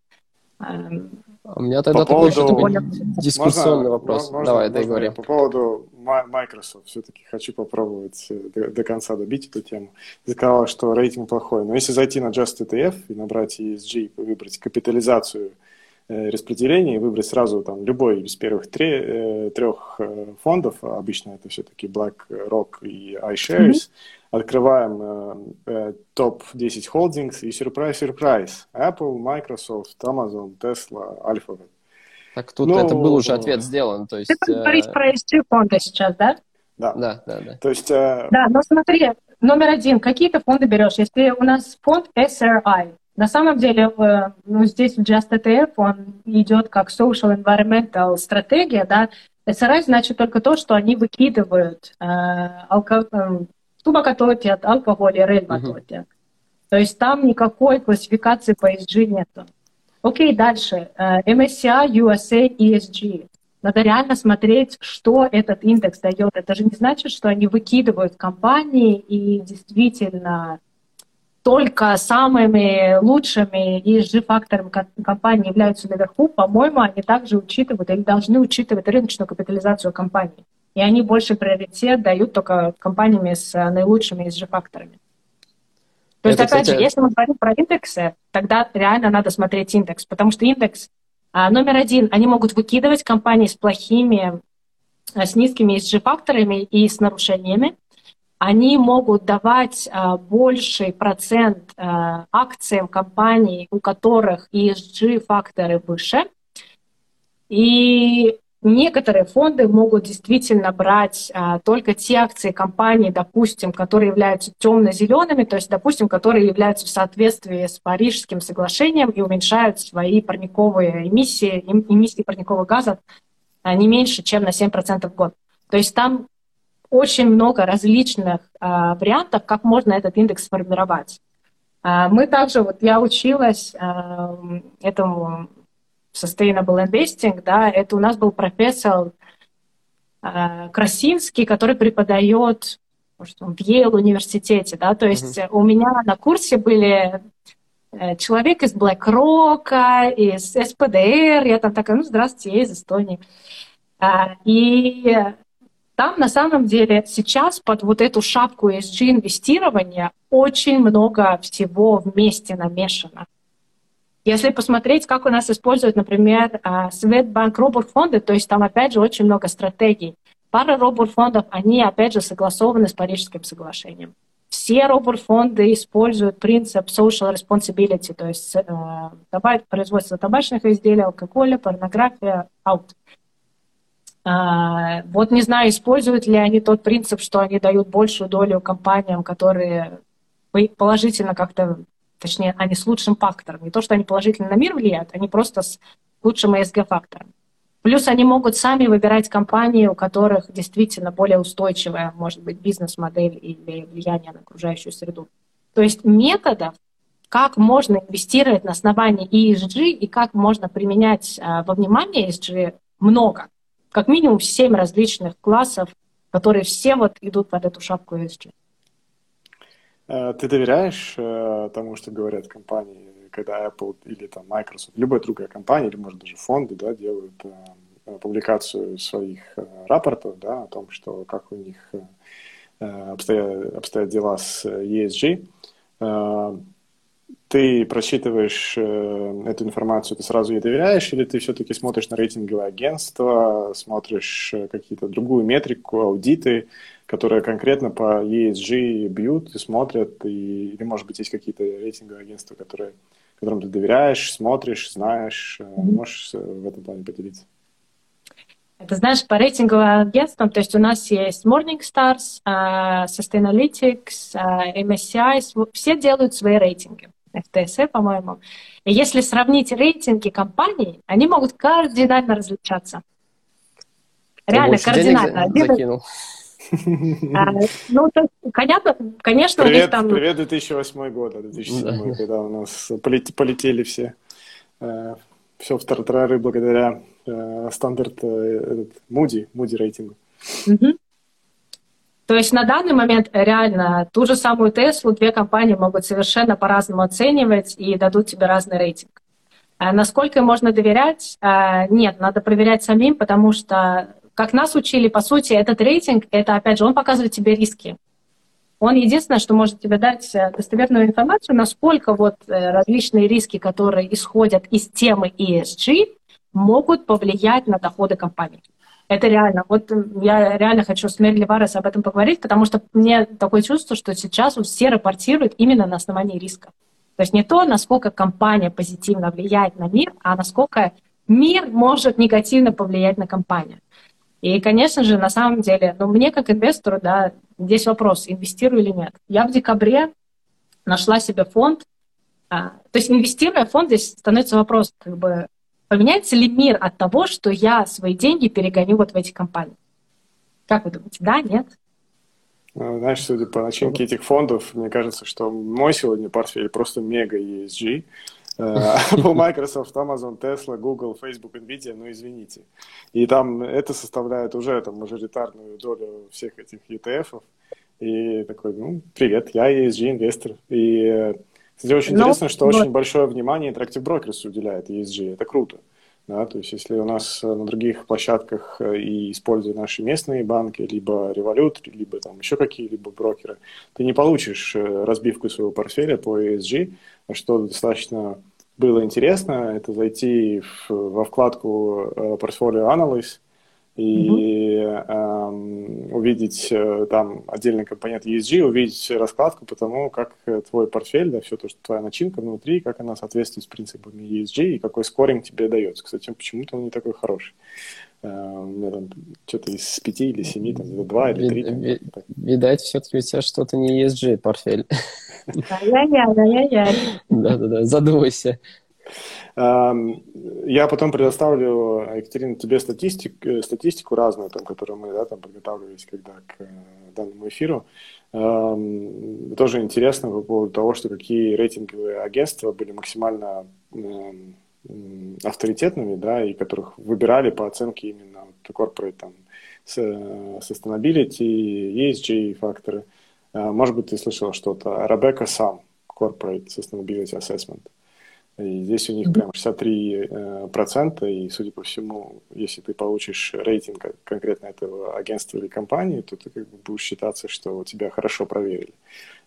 У меня тогда по такой поводу... дискуссионный можно, вопрос. Можно, Давай, можно, договори. По поводу Microsoft все-таки хочу попробовать э, до, до конца добить эту тему. Ты сказала, что рейтинг плохой, но если зайти на Just ETF и набрать ESG, выбрать капитализацию Э, распределение и выбрать сразу там любой из первых три, э, трех э, фондов, обычно это все-таки BlackRock и iShares, mm-hmm. Открываем э, топ-10 холдингс и сюрприз-сюрприз. Apple, Microsoft, Amazon, Tesla, Alphabet. Так тут ну, это был уже ответ сделан. То есть, Ты говоришь про ESG фонды сейчас, да? Да. Да, да, да. То есть... Э... Да, но смотри, номер один, какие ты фонды берешь? Если у нас фонд SRI, на самом деле, ну, здесь в Just ETF он идет как social environmental стратегия, да. SRI значит только то, что они выкидывают э, алко... алкоголь и рельмототят. Uh-huh. То есть там никакой классификации по ESG нету. Окей, дальше. Э, MSCI USA ESG. Надо реально смотреть, что этот индекс дает. Это же не значит, что они выкидывают компании и действительно только самыми лучшими ESG-факторами компании являются наверху, по-моему, они также учитывают или должны учитывать рыночную капитализацию компании. И они больше приоритет дают только компаниями с наилучшими ESG-факторами. То есть, опять кстати... же, если мы говорим про индексы, тогда реально надо смотреть индекс, потому что индекс а, номер один, они могут выкидывать компании с плохими, а, с низкими ESG-факторами и с нарушениями, они могут давать а, больший процент а, акциям компаний, у которых ESG-факторы выше. И некоторые фонды могут действительно брать а, только те акции компаний, допустим, которые являются темно-зелеными, то есть, допустим, которые являются в соответствии с Парижским соглашением и уменьшают свои парниковые эмиссии, эмиссии парниковых газов а, не меньше, чем на 7% в год. То есть там очень много различных а, вариантов, как можно этот индекс сформировать. А, мы также, вот я училась а, этому sustainable investing, да, это у нас был профессор а, Красинский, который преподает может, в Йейл университете, да, то есть mm-hmm. у меня на курсе были э, человек из BlackRock, из СПДР, я там такая, ну, здравствуйте, я из Эстонии. И там на самом деле сейчас под вот эту шапку ESG инвестирования очень много всего вместе намешано. Если посмотреть, как у нас используют, например, а, Светбанк робот-фонды, то есть там опять же очень много стратегий. Пара робот-фондов, они опять же согласованы с Парижским соглашением. Все робот-фонды используют принцип social responsibility, то есть э, производство табачных изделий, алкоголя, порнография, out. А, вот не знаю, используют ли они тот принцип, что они дают большую долю компаниям, которые положительно как-то, точнее, они с лучшим фактором. Не то, что они положительно на мир влияют, они просто с лучшим ESG-фактором. Плюс они могут сами выбирать компании, у которых действительно более устойчивая, может быть, бизнес-модель или влияние на окружающую среду. То есть методов, как можно инвестировать на основании ESG и как можно применять а, во внимание ESG, много как минимум семь различных классов, которые все вот идут под эту шапку ESG. Э, ты доверяешь э, тому, что говорят компании, когда Apple или там Microsoft, любая другая компания, или, может, даже фонды, да, делают э, публикацию своих рапортов, да, о том, что как у них обстоят, обстоят дела с ESG ты просчитываешь эту информацию, ты сразу ей доверяешь, или ты все-таки смотришь на рейтинговое агентство, смотришь какие-то другую метрику, аудиты, которые конкретно по ESG бьют и смотрят, и, или, может быть, есть какие-то рейтинговые агентства, которые, которым ты доверяешь, смотришь, знаешь, mm-hmm. можешь в этом плане поделиться? Ты знаешь, по рейтинговым агентствам, то есть у нас есть Morningstars, Sustainalytics, MSCI, все делают свои рейтинги. FTSE, по-моему. И если сравнить рейтинги компаний, они могут кардинально различаться. Реально, кардинально. Закинул. А, ну, то, понятно, конечно, привет, у них там... Привет, 2008 год, 2007, да. когда у нас полетели все. Э, все в тартарары благодаря э, стандарт э, Moody, Moody рейтингу. То есть на данный момент реально ту же самую Теслу две компании могут совершенно по-разному оценивать и дадут тебе разный рейтинг. А насколько можно доверять? А, нет, надо проверять самим, потому что, как нас учили, по сути, этот рейтинг, это, опять же, он показывает тебе риски. Он единственное, что может тебе дать э, достоверную информацию, насколько вот э, различные риски, которые исходят из темы ESG, могут повлиять на доходы компании. Это реально. Вот я реально хочу с Мерли Варес об этом поговорить, потому что мне такое чувство, что сейчас все рапортируют именно на основании риска. То есть не то, насколько компания позитивно влияет на мир, а насколько мир может негативно повлиять на компанию. И, конечно же, на самом деле, ну, мне как инвестору, да, здесь вопрос, инвестирую или нет. Я в декабре нашла себе фонд, а, то есть инвестируя в фонд, здесь становится вопрос, как бы, поменяется ли мир от того, что я свои деньги перегоню вот в эти компании? Как вы думаете, да, нет? Ну, знаешь, судя по начинке этих фондов, мне кажется, что мой сегодня портфель просто мега ESG. Э, [laughs] Apple, [laughs] Microsoft, Amazon, Tesla, Google, Facebook, Nvidia, ну извините. И там это составляет уже там мажоритарную долю всех этих ETF. И такой, ну, привет, я ESG-инвестор. И, кстати, очень Но, ну, интересно, что вот. очень большое внимание Interactive Brokers уделяет ESG. Это круто. Да, то есть если у нас э, на других площадках э, и используя наши местные банки, либо Revolut, либо там еще какие-либо брокеры, ты не получишь э, разбивку своего портфеля по ESG, что достаточно было интересно, это зайти в, во вкладку портфолио Analysis, и mm-hmm. э, увидеть э, там отдельный компонент ESG, увидеть раскладку по тому, как э, твой портфель, да, все то, что твоя начинка внутри, как она соответствует с принципами ESG и какой скоринг тебе дается. Кстати, почему-то он не такой хороший. Э, у меня там что-то из пяти или семи, там, два или три. Ви- видать, все-таки у тебя что-то не ESG портфель. [laughs] Да-да-да, задумайся. Я потом предоставлю, Екатерина, тебе статистик, э, статистику разную, там, которую мы да, там, подготавливались когда к э, данному эфиру. Тоже интересно по поводу того, что какие рейтинговые агентства были максимально авторитетными, да, и которых выбирали по оценке именно corporate там, sustainability, ESG факторы. Может быть, ты слышал что-то. Rebecca Sam, Corporate Sustainability Assessment. И здесь у них прям 63 э, процента, и, судя по всему, если ты получишь рейтинг конкретно этого агентства или компании, то ты как бы будешь считаться, что тебя хорошо проверили.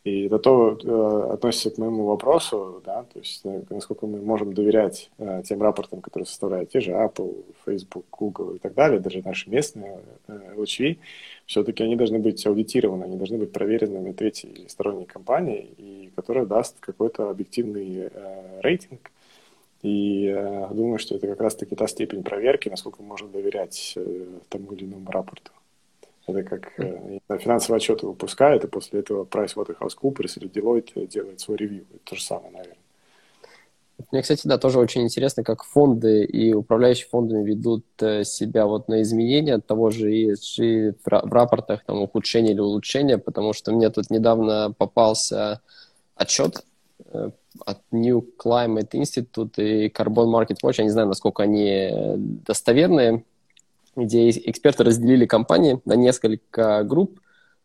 И это то э, относится к моему вопросу, да, то есть э, насколько мы можем доверять э, тем рапортам, которые составляют те же Apple, Facebook, Google и так далее, даже наши местные э, LHV, все-таки они должны быть аудитированы, они должны быть проверенными третьей или сторонней компанией, и которая даст какой-то объективный э, рейтинг. И э, думаю, что это как раз-таки та степень проверки, насколько можно доверять э, тому или иному рапорту. Это как э, финансовые отчеты выпускают, и после этого PricewaterhouseCoopers или Deloitte делает свой ревью. Это то же самое, наверное. Мне, кстати, да, тоже очень интересно, как фонды и управляющие фондами ведут э, себя вот на изменения того же ESG в рапортах, там, ухудшение или улучшение, потому что мне тут недавно попался отчет э, от New Climate Institute и Carbon Market Watch, я не знаю, насколько они достоверные, где эксперты разделили компании на несколько групп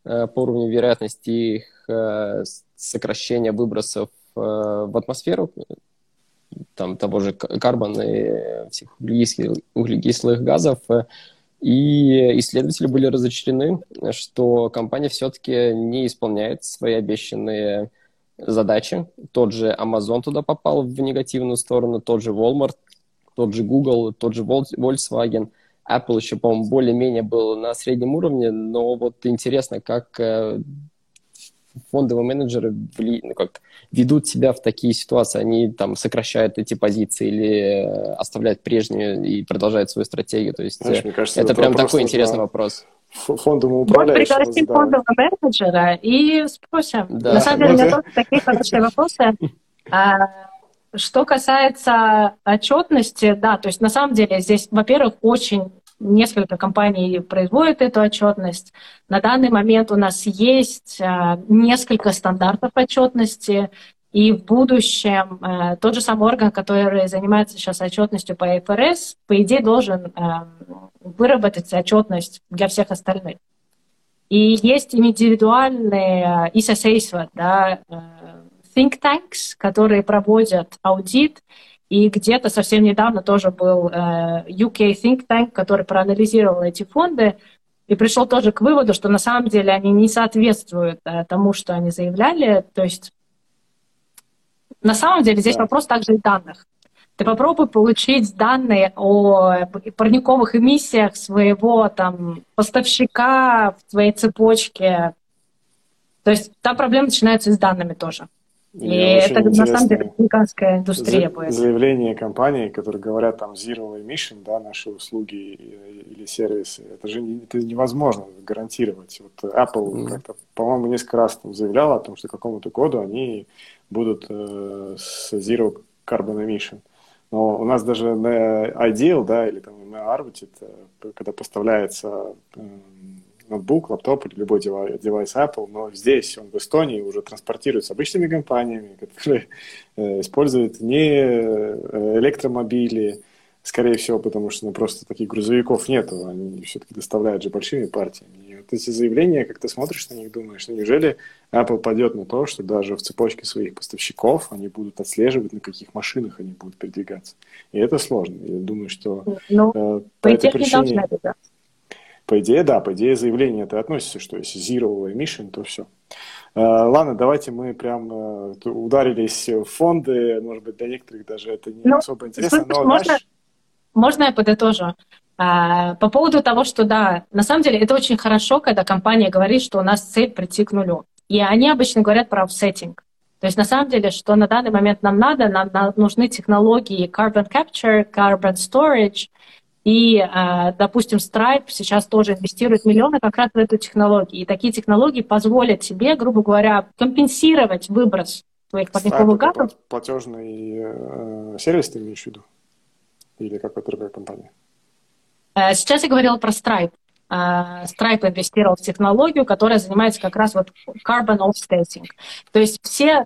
э, по уровню вероятности их э, сокращения выбросов э, в атмосферу, там того же карбона и всех углекислых, углекислых газов. И исследователи были разочарены, что компания все-таки не исполняет свои обещанные задачи. Тот же Amazon туда попал в негативную сторону, тот же Walmart, тот же Google, тот же Volkswagen – Apple еще, по-моему, более-менее был на среднем уровне, но вот интересно, как э, фондовые менеджеры вли... ну, как ведут себя в такие ситуации. Они там сокращают эти позиции или э, оставляют прежние и продолжают свою стратегию. То есть Знаешь, мне кажется, это, это прям такой интересный вопрос. Фондовому управляющему. Вот пригласим фондового менеджера и спросим. Да. На самом деле, у меня тоже такие хорошие вопросы. А, что касается отчетности, да, то есть на самом деле здесь, во-первых, очень несколько компаний производят эту отчетность. На данный момент у нас есть несколько стандартов отчетности, и в будущем э, тот же самый орган, который занимается сейчас отчетностью по ИФРС, по идее должен э, выработать отчетность для всех остальных. И есть индивидуальные ISA да, э, think tanks, которые проводят аудит, и где-то совсем недавно тоже был э, UK think tank, который проанализировал эти фонды, и пришел тоже к выводу, что на самом деле они не соответствуют э, тому, что они заявляли. То есть на самом деле здесь вопрос также и данных. Ты попробуй получить данные о парниковых эмиссиях своего там поставщика в твоей цепочке. То есть та проблема начинается с данными тоже. И это на самом деле американская индустрия за, будет. Заявления компаний, которые говорят там zero emission, да, наши услуги или сервисы, это же не, это невозможно гарантировать. Вот Apple mm-hmm. как-то, по-моему, несколько раз там заявляла о том, что к какому-то году они будут э, с Zero Carbon Emission. Но у нас даже на Ideal, да, или там на Arvitit, э, когда поставляется э, ноутбук, лаптоп или любой девайс Apple, но здесь он в Эстонии уже транспортируется обычными компаниями, [laughs] которые э, используют не э, электромобили, скорее всего, потому что ну, просто таких грузовиков нету, они все-таки доставляют же большими партиями. И вот эти заявления, как ты смотришь на них, думаешь, ну неужели Apple пойдет на то, что даже в цепочке своих поставщиков они будут отслеживать, на каких машинах они будут передвигаться. И это сложно. Я думаю, что ну, э, по, этой причине... Да. По идее, да, по идее заявление это относится, что если zero emission, то все. Э, ладно, давайте мы прям э, ударились в фонды, может быть, для некоторых даже это не ну, особо интересно, но можно, знаешь... можно я подытожу? А, по поводу того, что да, на самом деле это очень хорошо, когда компания говорит, что у нас цель прийти к нулю. И они обычно говорят про офсеттинг. То есть на самом деле, что на данный момент нам надо, нам нужны технологии carbon capture, carbon storage, и, а, допустим, Stripe сейчас тоже инвестирует миллионы как раз в эту технологию. И такие технологии позволят тебе, грубо говоря, компенсировать выброс твоих парниковых газов. Платежный э, сервис ты имеешь в виду? Или какая-то другая компания? Э, сейчас я говорила про Stripe. А, Stripe инвестировал в технологию, которая занимается как раз вот carbon offsetting. То есть все,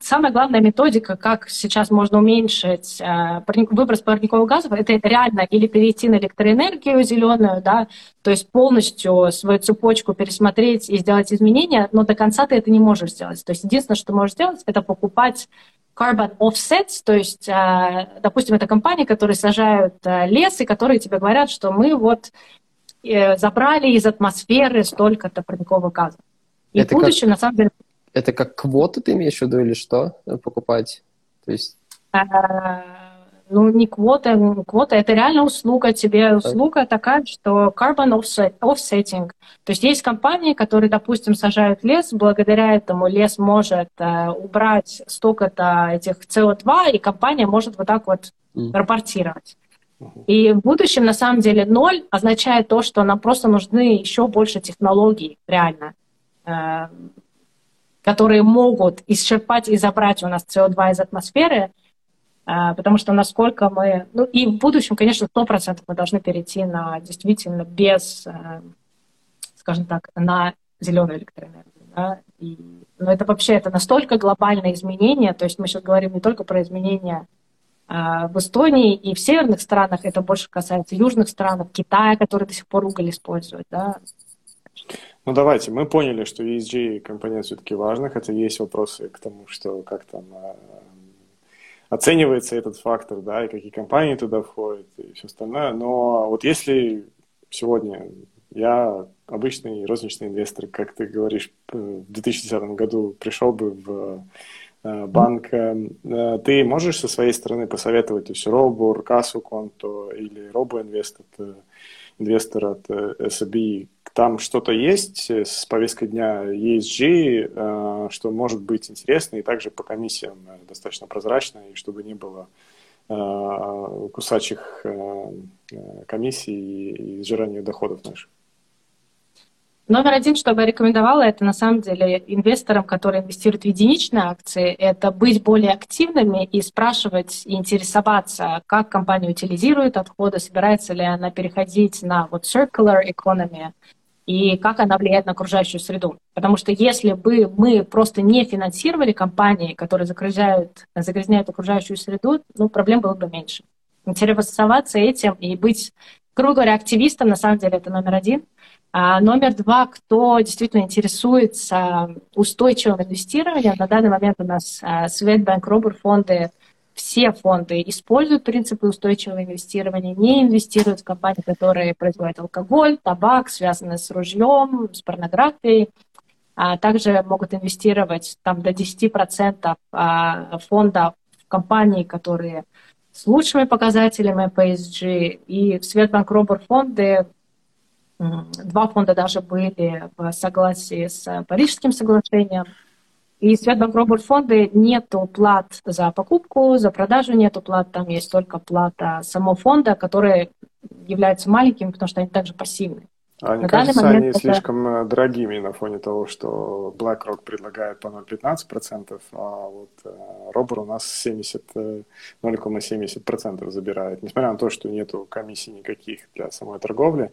самая главная методика, как сейчас можно уменьшить а, выброс парниковых газов, это реально или перейти на электроэнергию зеленую, да, то есть полностью свою цепочку пересмотреть и сделать изменения, но до конца ты это не можешь сделать. То есть единственное, что ты можешь сделать, это покупать carbon offsets, то есть, а, допустим, это компании, которые сажают лес и которые тебе говорят, что мы вот Э, забрали из атмосферы столько-то парниковых газов. И это в будущем, как, на самом деле... Это как квоты ты имеешь в виду или что э, покупать? То есть... А, ну, не квота, квота, это реально услуга тебе. Услуга такая, что carbon offset, offsetting. То есть есть компании, которые, допустим, сажают лес, благодаря этому лес может э, убрать столько-то этих CO2, и компания может вот так вот mm. рапортировать. И в будущем, на самом деле, ноль означает то, что нам просто нужны еще больше технологий, реально, э, которые могут исчерпать и забрать у нас СО2 из атмосферы, э, потому что насколько мы... Ну и в будущем, конечно, 100% мы должны перейти на действительно без, э, скажем так, на зеленую электроэнергию. Да? И, но это вообще это настолько глобальное изменение, то есть мы сейчас говорим не только про изменения а, в Эстонии и в северных странах, это больше касается южных стран, Китая, который до сих пор уголь использует, да. Ну давайте, мы поняли, что ESG компонент все-таки важно, хотя есть вопросы к тому, что как там а, оценивается этот фактор, да, и какие компании туда входят и все остальное. Но вот если сегодня я обычный розничный инвестор, как ты говоришь, в 2010 году пришел бы в Э, банк. Э, ты можешь со своей стороны посоветовать, то есть Робур, Кассу Конто или это инвестор от SAB, там что-то есть с повесткой дня ESG, что может быть интересно, и также по комиссиям достаточно прозрачно, и чтобы не было кусачих комиссий и сжирания доходов наших. Номер один, что бы я рекомендовала, это на самом деле инвесторам, которые инвестируют в единичные акции, это быть более активными и спрашивать, и интересоваться, как компания утилизирует отходы, собирается ли она переходить на вот circular economy, и как она влияет на окружающую среду. Потому что если бы мы просто не финансировали компании, которые загрязняют, загрязняют окружающую среду, ну, проблем было бы меньше. Интересоваться этим и быть, грубо говоря, активистом, на самом деле, это номер один. А номер два, кто действительно интересуется устойчивым инвестированием, на данный момент у нас а, Светбанк, Робер фонды, все фонды используют принципы устойчивого инвестирования, не инвестируют в компании, которые производят алкоголь, табак, связанные с ружьем, с порнографией. А также могут инвестировать там, до 10% а, фонда в компании, которые с лучшими показателями по ESG. И в Светбанк Робер фонды Два фонда даже были в согласии с Парижским соглашением. И Светбанк Робот фонды нету плат за покупку, за продажу нету плат, там есть только плата самого фонда, которые являются маленькими, потому что они также пассивны. А не кажется, они это... слишком э, дорогими на фоне того, что BlackRock предлагает по 0,15%, а вот э, у нас 70, 0,70% э, забирает, несмотря на то, что нету комиссий никаких для самой торговли.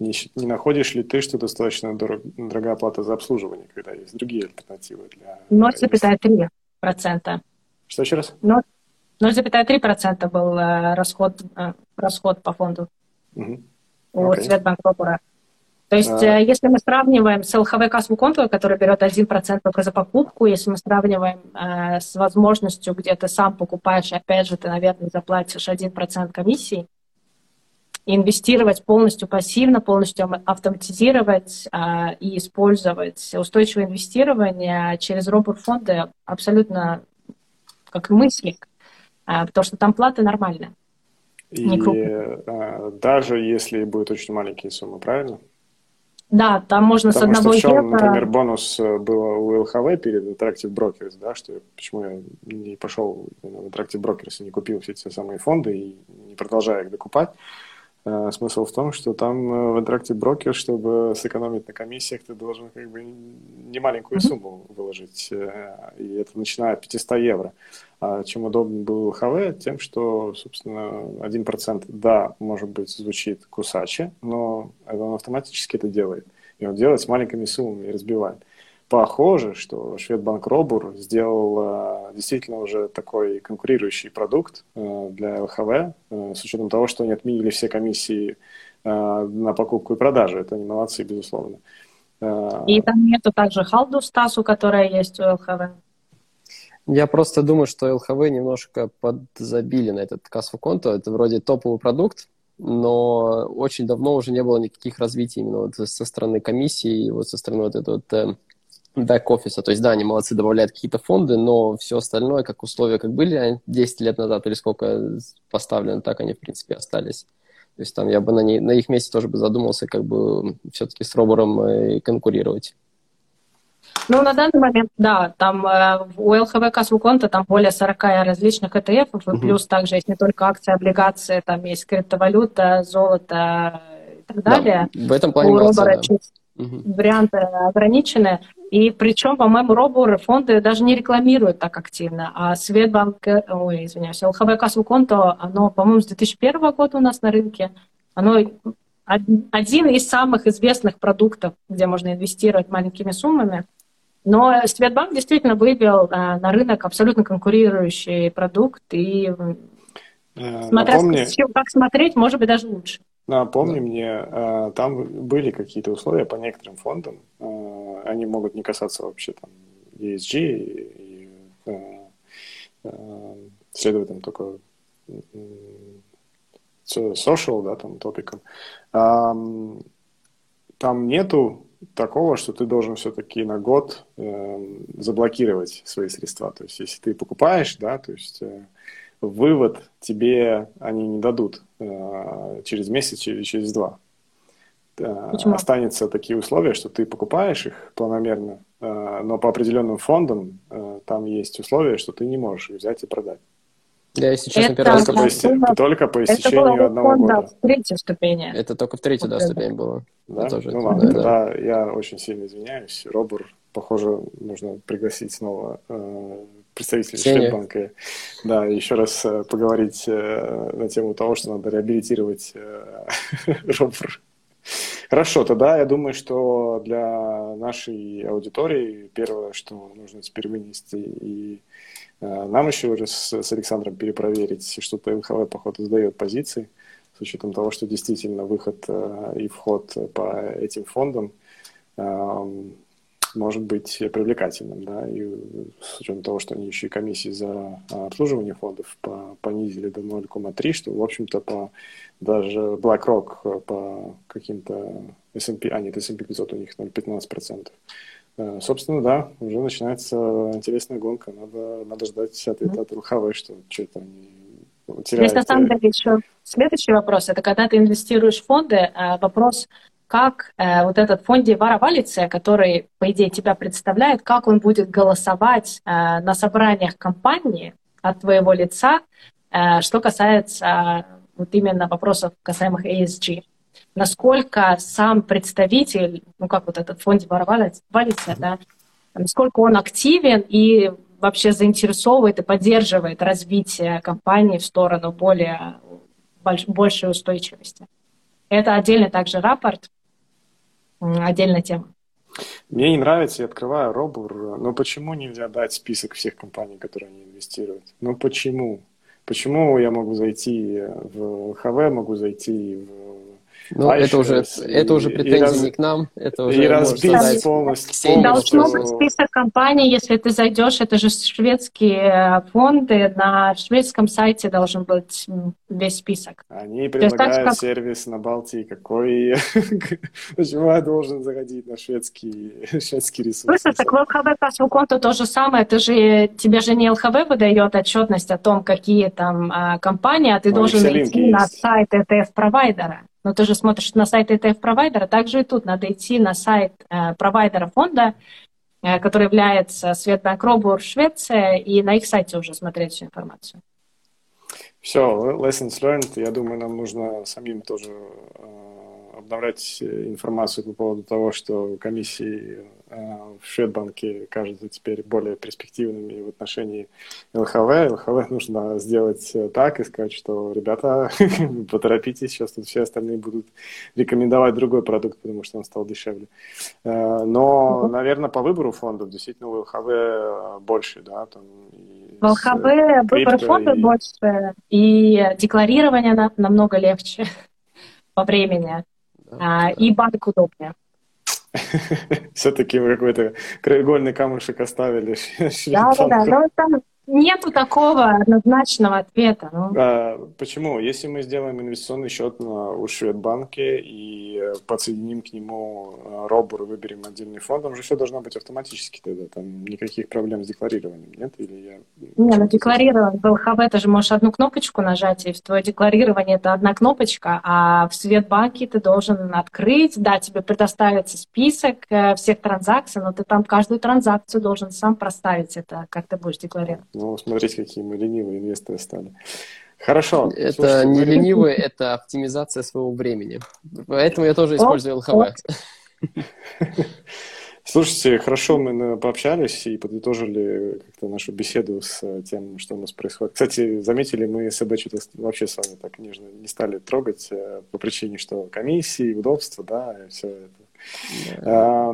Не, не находишь ли ты, что достаточно дорог, дорогая плата за обслуживание, когда есть другие альтернативы для... 0,3%. Что еще раз? 0,3% был э, расход, э, расход по фонду угу. у okay. Светбанк-Робора. То есть, а... если мы сравниваем с ЛХВ кассовую конту, который берет 1% только за покупку, если мы сравниваем э, с возможностью, где ты сам покупаешь, опять же, ты, наверное, заплатишь 1% комиссии, инвестировать полностью пассивно, полностью автоматизировать а, и использовать устойчивое инвестирование через робот-фонды абсолютно как мыслик, а, потому что там платы нормальные. И а, даже если будет очень маленькие суммы, правильно? Да, там можно Потому с одного что в чем, евро... например, бонус был у ЛХВ перед Interactive Brokers, да, что почему я не пошел в Interactive Brokers и не купил все эти самые фонды и не продолжаю их докупать, смысл в том, что там э, в Interactive Broker, чтобы сэкономить на комиссиях, ты должен как бы немаленькую сумму выложить, э, и это начиная от 500 евро. А чем удобен был ХВ? Тем, что, собственно, 1% да, может быть, звучит кусаче, но он автоматически это делает. И он делает с маленькими суммами и разбивает похоже, что Шведбанк Робур сделал э, действительно уже такой конкурирующий продукт э, для ЛХВ, э, с учетом того, что они отменили все комиссии на покупку и продажу. Это они молодцы, безусловно. И там нету также халду Стасу, которая есть у ЛХВ. Я просто думаю, что ЛХВ немножко подзабили на этот кассовый конто. Это вроде топовый продукт, но очень давно уже не было никаких развитий именно вот со стороны комиссии и вот со стороны вот этого вот бэк-офиса. То есть, да, они молодцы, добавляют какие-то фонды, но все остальное, как условия, как были 10 лет назад или сколько поставлено, так они, в принципе, остались. То есть там я бы на, ней, на их месте тоже бы задумался, как бы все-таки с Робором э, конкурировать. Ну, на данный момент, да, там э, у ЛХВ Касвуконта там более 40 различных ETF, и угу. плюс также есть не только акции, облигации, там есть криптовалюта, золото и так далее. Да, в этом плане у молодцы, Робора да. Угу. варианты ограничены. И причем, по-моему, роборы фонды даже не рекламируют так активно. А Светбанк, ой, извиняюсь, ЛХВ Кассу Конто, оно, по-моему, с 2001 года у нас на рынке. Оно один из самых известных продуктов, где можно инвестировать маленькими суммами. Но Светбанк действительно вывел а, на рынок абсолютно конкурирующий продукт. И э, смотря Напомни... как смотреть, может быть, даже лучше. Напомни мне, э, там были какие-то условия по некоторым фондам, э, они могут не касаться вообще там ESG и, э, следовательно только social, да, там топиком. Там нету такого, что ты должен все-таки на год заблокировать свои средства. То есть, если ты покупаешь, да, то есть вывод тебе они не дадут э, через месяц или через два. Э, Почему? Останется такие условия, что ты покупаешь их планомерно, э, но по определенным фондам э, там есть условия, что ты не можешь их взять и продать. Я, если честно, первый раз... Только, по, исти... только по истечению это одного года. в третьей ступени. Это только в третьей, да, ступень было. Да? тоже ну ладно, тогда да. я очень сильно извиняюсь. Робур, похоже, нужно пригласить снова э, представителей Шведбанка. Да, еще раз э, поговорить э, на тему того, что надо реабилитировать э, [laughs] Робур. Хорошо, тогда я думаю, что для нашей аудитории первое, что нужно теперь вынести и нам еще уже с, Александром перепроверить, что-то ЛХВ, походу, сдает позиции, с учетом того, что действительно выход и вход по этим фондам э, может быть привлекательным, да, и с учетом того, что они еще и комиссии за обслуживание фондов понизили до 0,3, что, в общем-то, по даже BlackRock по каким-то S&P, а нет, S&P 500 у них 0,15%. Э, собственно, да, уже начинается интересная гонка. Надо, надо ждать ответа от ЛХВ, что что-то они теряют. Здесь на самом деле еще следующий вопрос. Это когда ты инвестируешь в фонды, э, вопрос, как э, вот этот фондивар валиция, который, по идее, тебя представляет, как он будет голосовать на собраниях компании от твоего лица, что касается вот именно вопросов, касаемых ESG. Насколько сам представитель, ну как вот этот фонд валится, да, насколько он активен и вообще заинтересовывает и поддерживает развитие компании в сторону более больш, большей устойчивости. Это отдельный также рапорт, отдельная тема. Мне не нравится, я открываю Робур, но почему нельзя дать список всех компаний, которые они инвестируют? Ну почему? Почему я могу зайти в ХВ, могу зайти в ну, а это уже, и, это уже претензии раз, не к нам, это уже и разбить полностью, Должно быть список компаний, если ты зайдешь, это же шведские фонды, на шведском сайте должен быть весь список. Они предлагают так, как... сервис на Балтии, какой... [laughs] Почему я должен заходить на шведский, [laughs] шведский ресурс? Слушай, так в ЛХВ по конту то же самое, ты же, тебе же не ЛХВ выдает отчетность о том, какие там а, компании, а ты должен идти на сайт ETF-провайдера. Но ты же смотришь на сайт ETF-провайдера, также и тут надо идти на сайт э, провайдера фонда, э, который является Светбанк Робур Швеция, и на их сайте уже смотреть всю информацию. Все, lessons learned. Я думаю, нам нужно самим тоже э, обновлять информацию по поводу того, что комиссии в Шведбанке кажутся теперь более перспективными в отношении ЛХВ. ЛХВ нужно сделать э, так и сказать, что, ребята, [laughs] поторопитесь, сейчас тут все остальные будут рекомендовать другой продукт, потому что он стал дешевле. Э, но, наверное, по выбору фондов действительно у ЛХВ больше, да, там в ЛХВ выбор фондов и... больше, и декларирование намного легче [laughs] по времени, да, и банк удобнее. [laughs] Все-таки вы какой-то краеугольный камушек оставили. Да, да, да. Там Нету такого однозначного ответа. Ну. А, почему? Если мы сделаем инвестиционный счет на, у Шведбанке и э, подсоединим к нему э, робор и выберем отдельный фонд, там же все должно быть автоматически тогда. Там никаких проблем с декларированием, нет? Или я... Не, ну декларирован в ЛХВ ты же можешь одну кнопочку нажать, и в твое декларирование это одна кнопочка, а в Светбанке ты должен открыть, да, тебе предоставится список э, всех транзакций, но ты там каждую транзакцию должен сам проставить это, как ты будешь декларировать. Ну, смотрите, какие мы ленивые инвесторы стали. Хорошо. Это Слушайте, не мы... ленивые, это оптимизация своего времени. Поэтому я тоже использую ЛХВ. Слушайте, хорошо, мы пообщались и подытожили как-то нашу беседу с тем, что у нас происходит. Кстати, заметили, мы СБ что-то вообще с вами так нежно не стали трогать э, по причине, что комиссии, удобства, да, и все это. Да.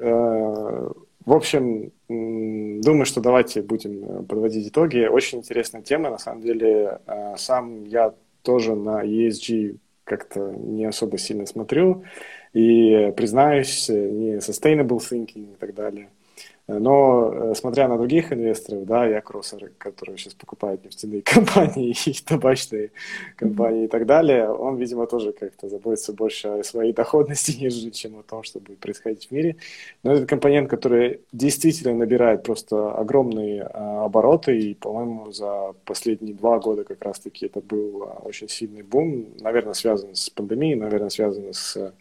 А, в общем, думаю, что давайте будем э, подводить итоги. Очень интересная тема, на самом деле. Э, сам я тоже на ESG как-то не особо сильно смотрю. И, признаюсь, не sustainable thinking и так далее – но, э, смотря на других инвесторов, да, я кроссер, который сейчас покупает нефтяные [laughs] компании и табачные компании и так далее, он, видимо, тоже как-то заботится больше о своей доходности, [laughs] нежели чем о том, что будет происходить в мире. Но это компонент, который действительно набирает просто огромные а, обороты, и, по-моему, за последние два года как раз-таки это был а, очень сильный бум, наверное, связан с пандемией, наверное, связан с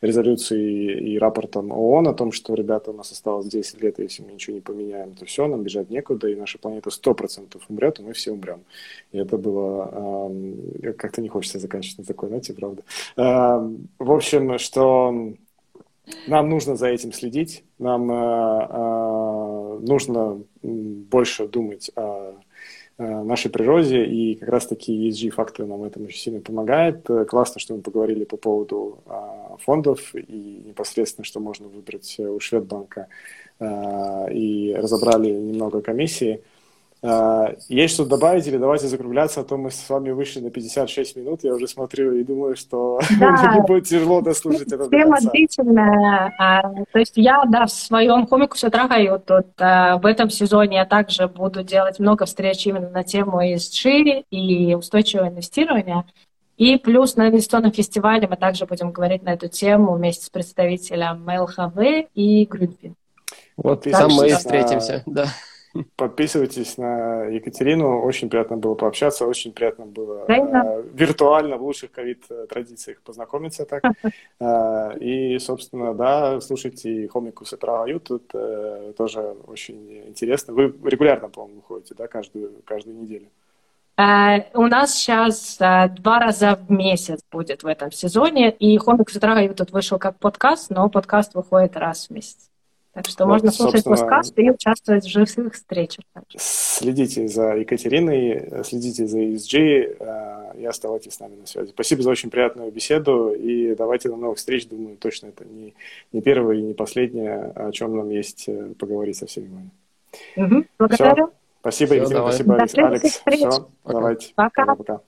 резолюцией и рапортом ООН о том, что, ребята, у нас осталось 10 лет, если мы ничего не поменяем, то все, нам бежать некуда, и наша планета 100% умрет, и мы все умрем. И это было... Э, как-то не хочется заканчивать на такой ноте, правда. Э, в общем, что нам нужно за этим следить, нам э, э, нужно больше думать о нашей природе, и как раз-таки ESG-фактор нам этом очень сильно помогает. Э, классно, что мы поговорили по поводу а, фондов и непосредственно, что можно выбрать у Шведбанка, и разобрали немного комиссии. А, есть что добавить или давайте закругляться, а то мы с вами вышли на 56 минут, я уже смотрю и думаю, что [laughs] да. будет тяжело дослушать это Тема длительная. А, то есть я, да, в своем комикусе трагаю тут а, в этом сезоне я также буду делать много встреч именно на тему ESG и устойчивого инвестирования. И плюс на инвестиционном фестивале мы также будем говорить на эту тему вместе с представителем ЛХВ и Грюнфин. Вот, там мы и встретимся, да. Подписывайтесь на Екатерину. Очень приятно было пообщаться, очень приятно было э, виртуально в лучших ковид-традициях познакомиться так. [laughs] Э, и, собственно, да, слушайте Хомикус и Трава тут э, тоже очень интересно. Вы регулярно, по-моему, выходите, да, каждую, каждую неделю? Uh, у нас сейчас uh, два раза в месяц будет в этом сезоне, и Хомикус и Трава тут вышел как подкаст, но подкаст выходит раз в месяц. Так что вот, можно слушать подкаст и участвовать в живых встречах. Следите за Екатериной, следите за ESG э, и оставайтесь с нами на связи. Спасибо за очень приятную беседу и давайте до новых встреч. Думаю, точно это не, не первое и не последнее, о чем нам есть э, поговорить со всеми вами. Угу, благодарю. Все. Спасибо, Екатерина, спасибо, Алекс. Все, давайте. Пока. Пока.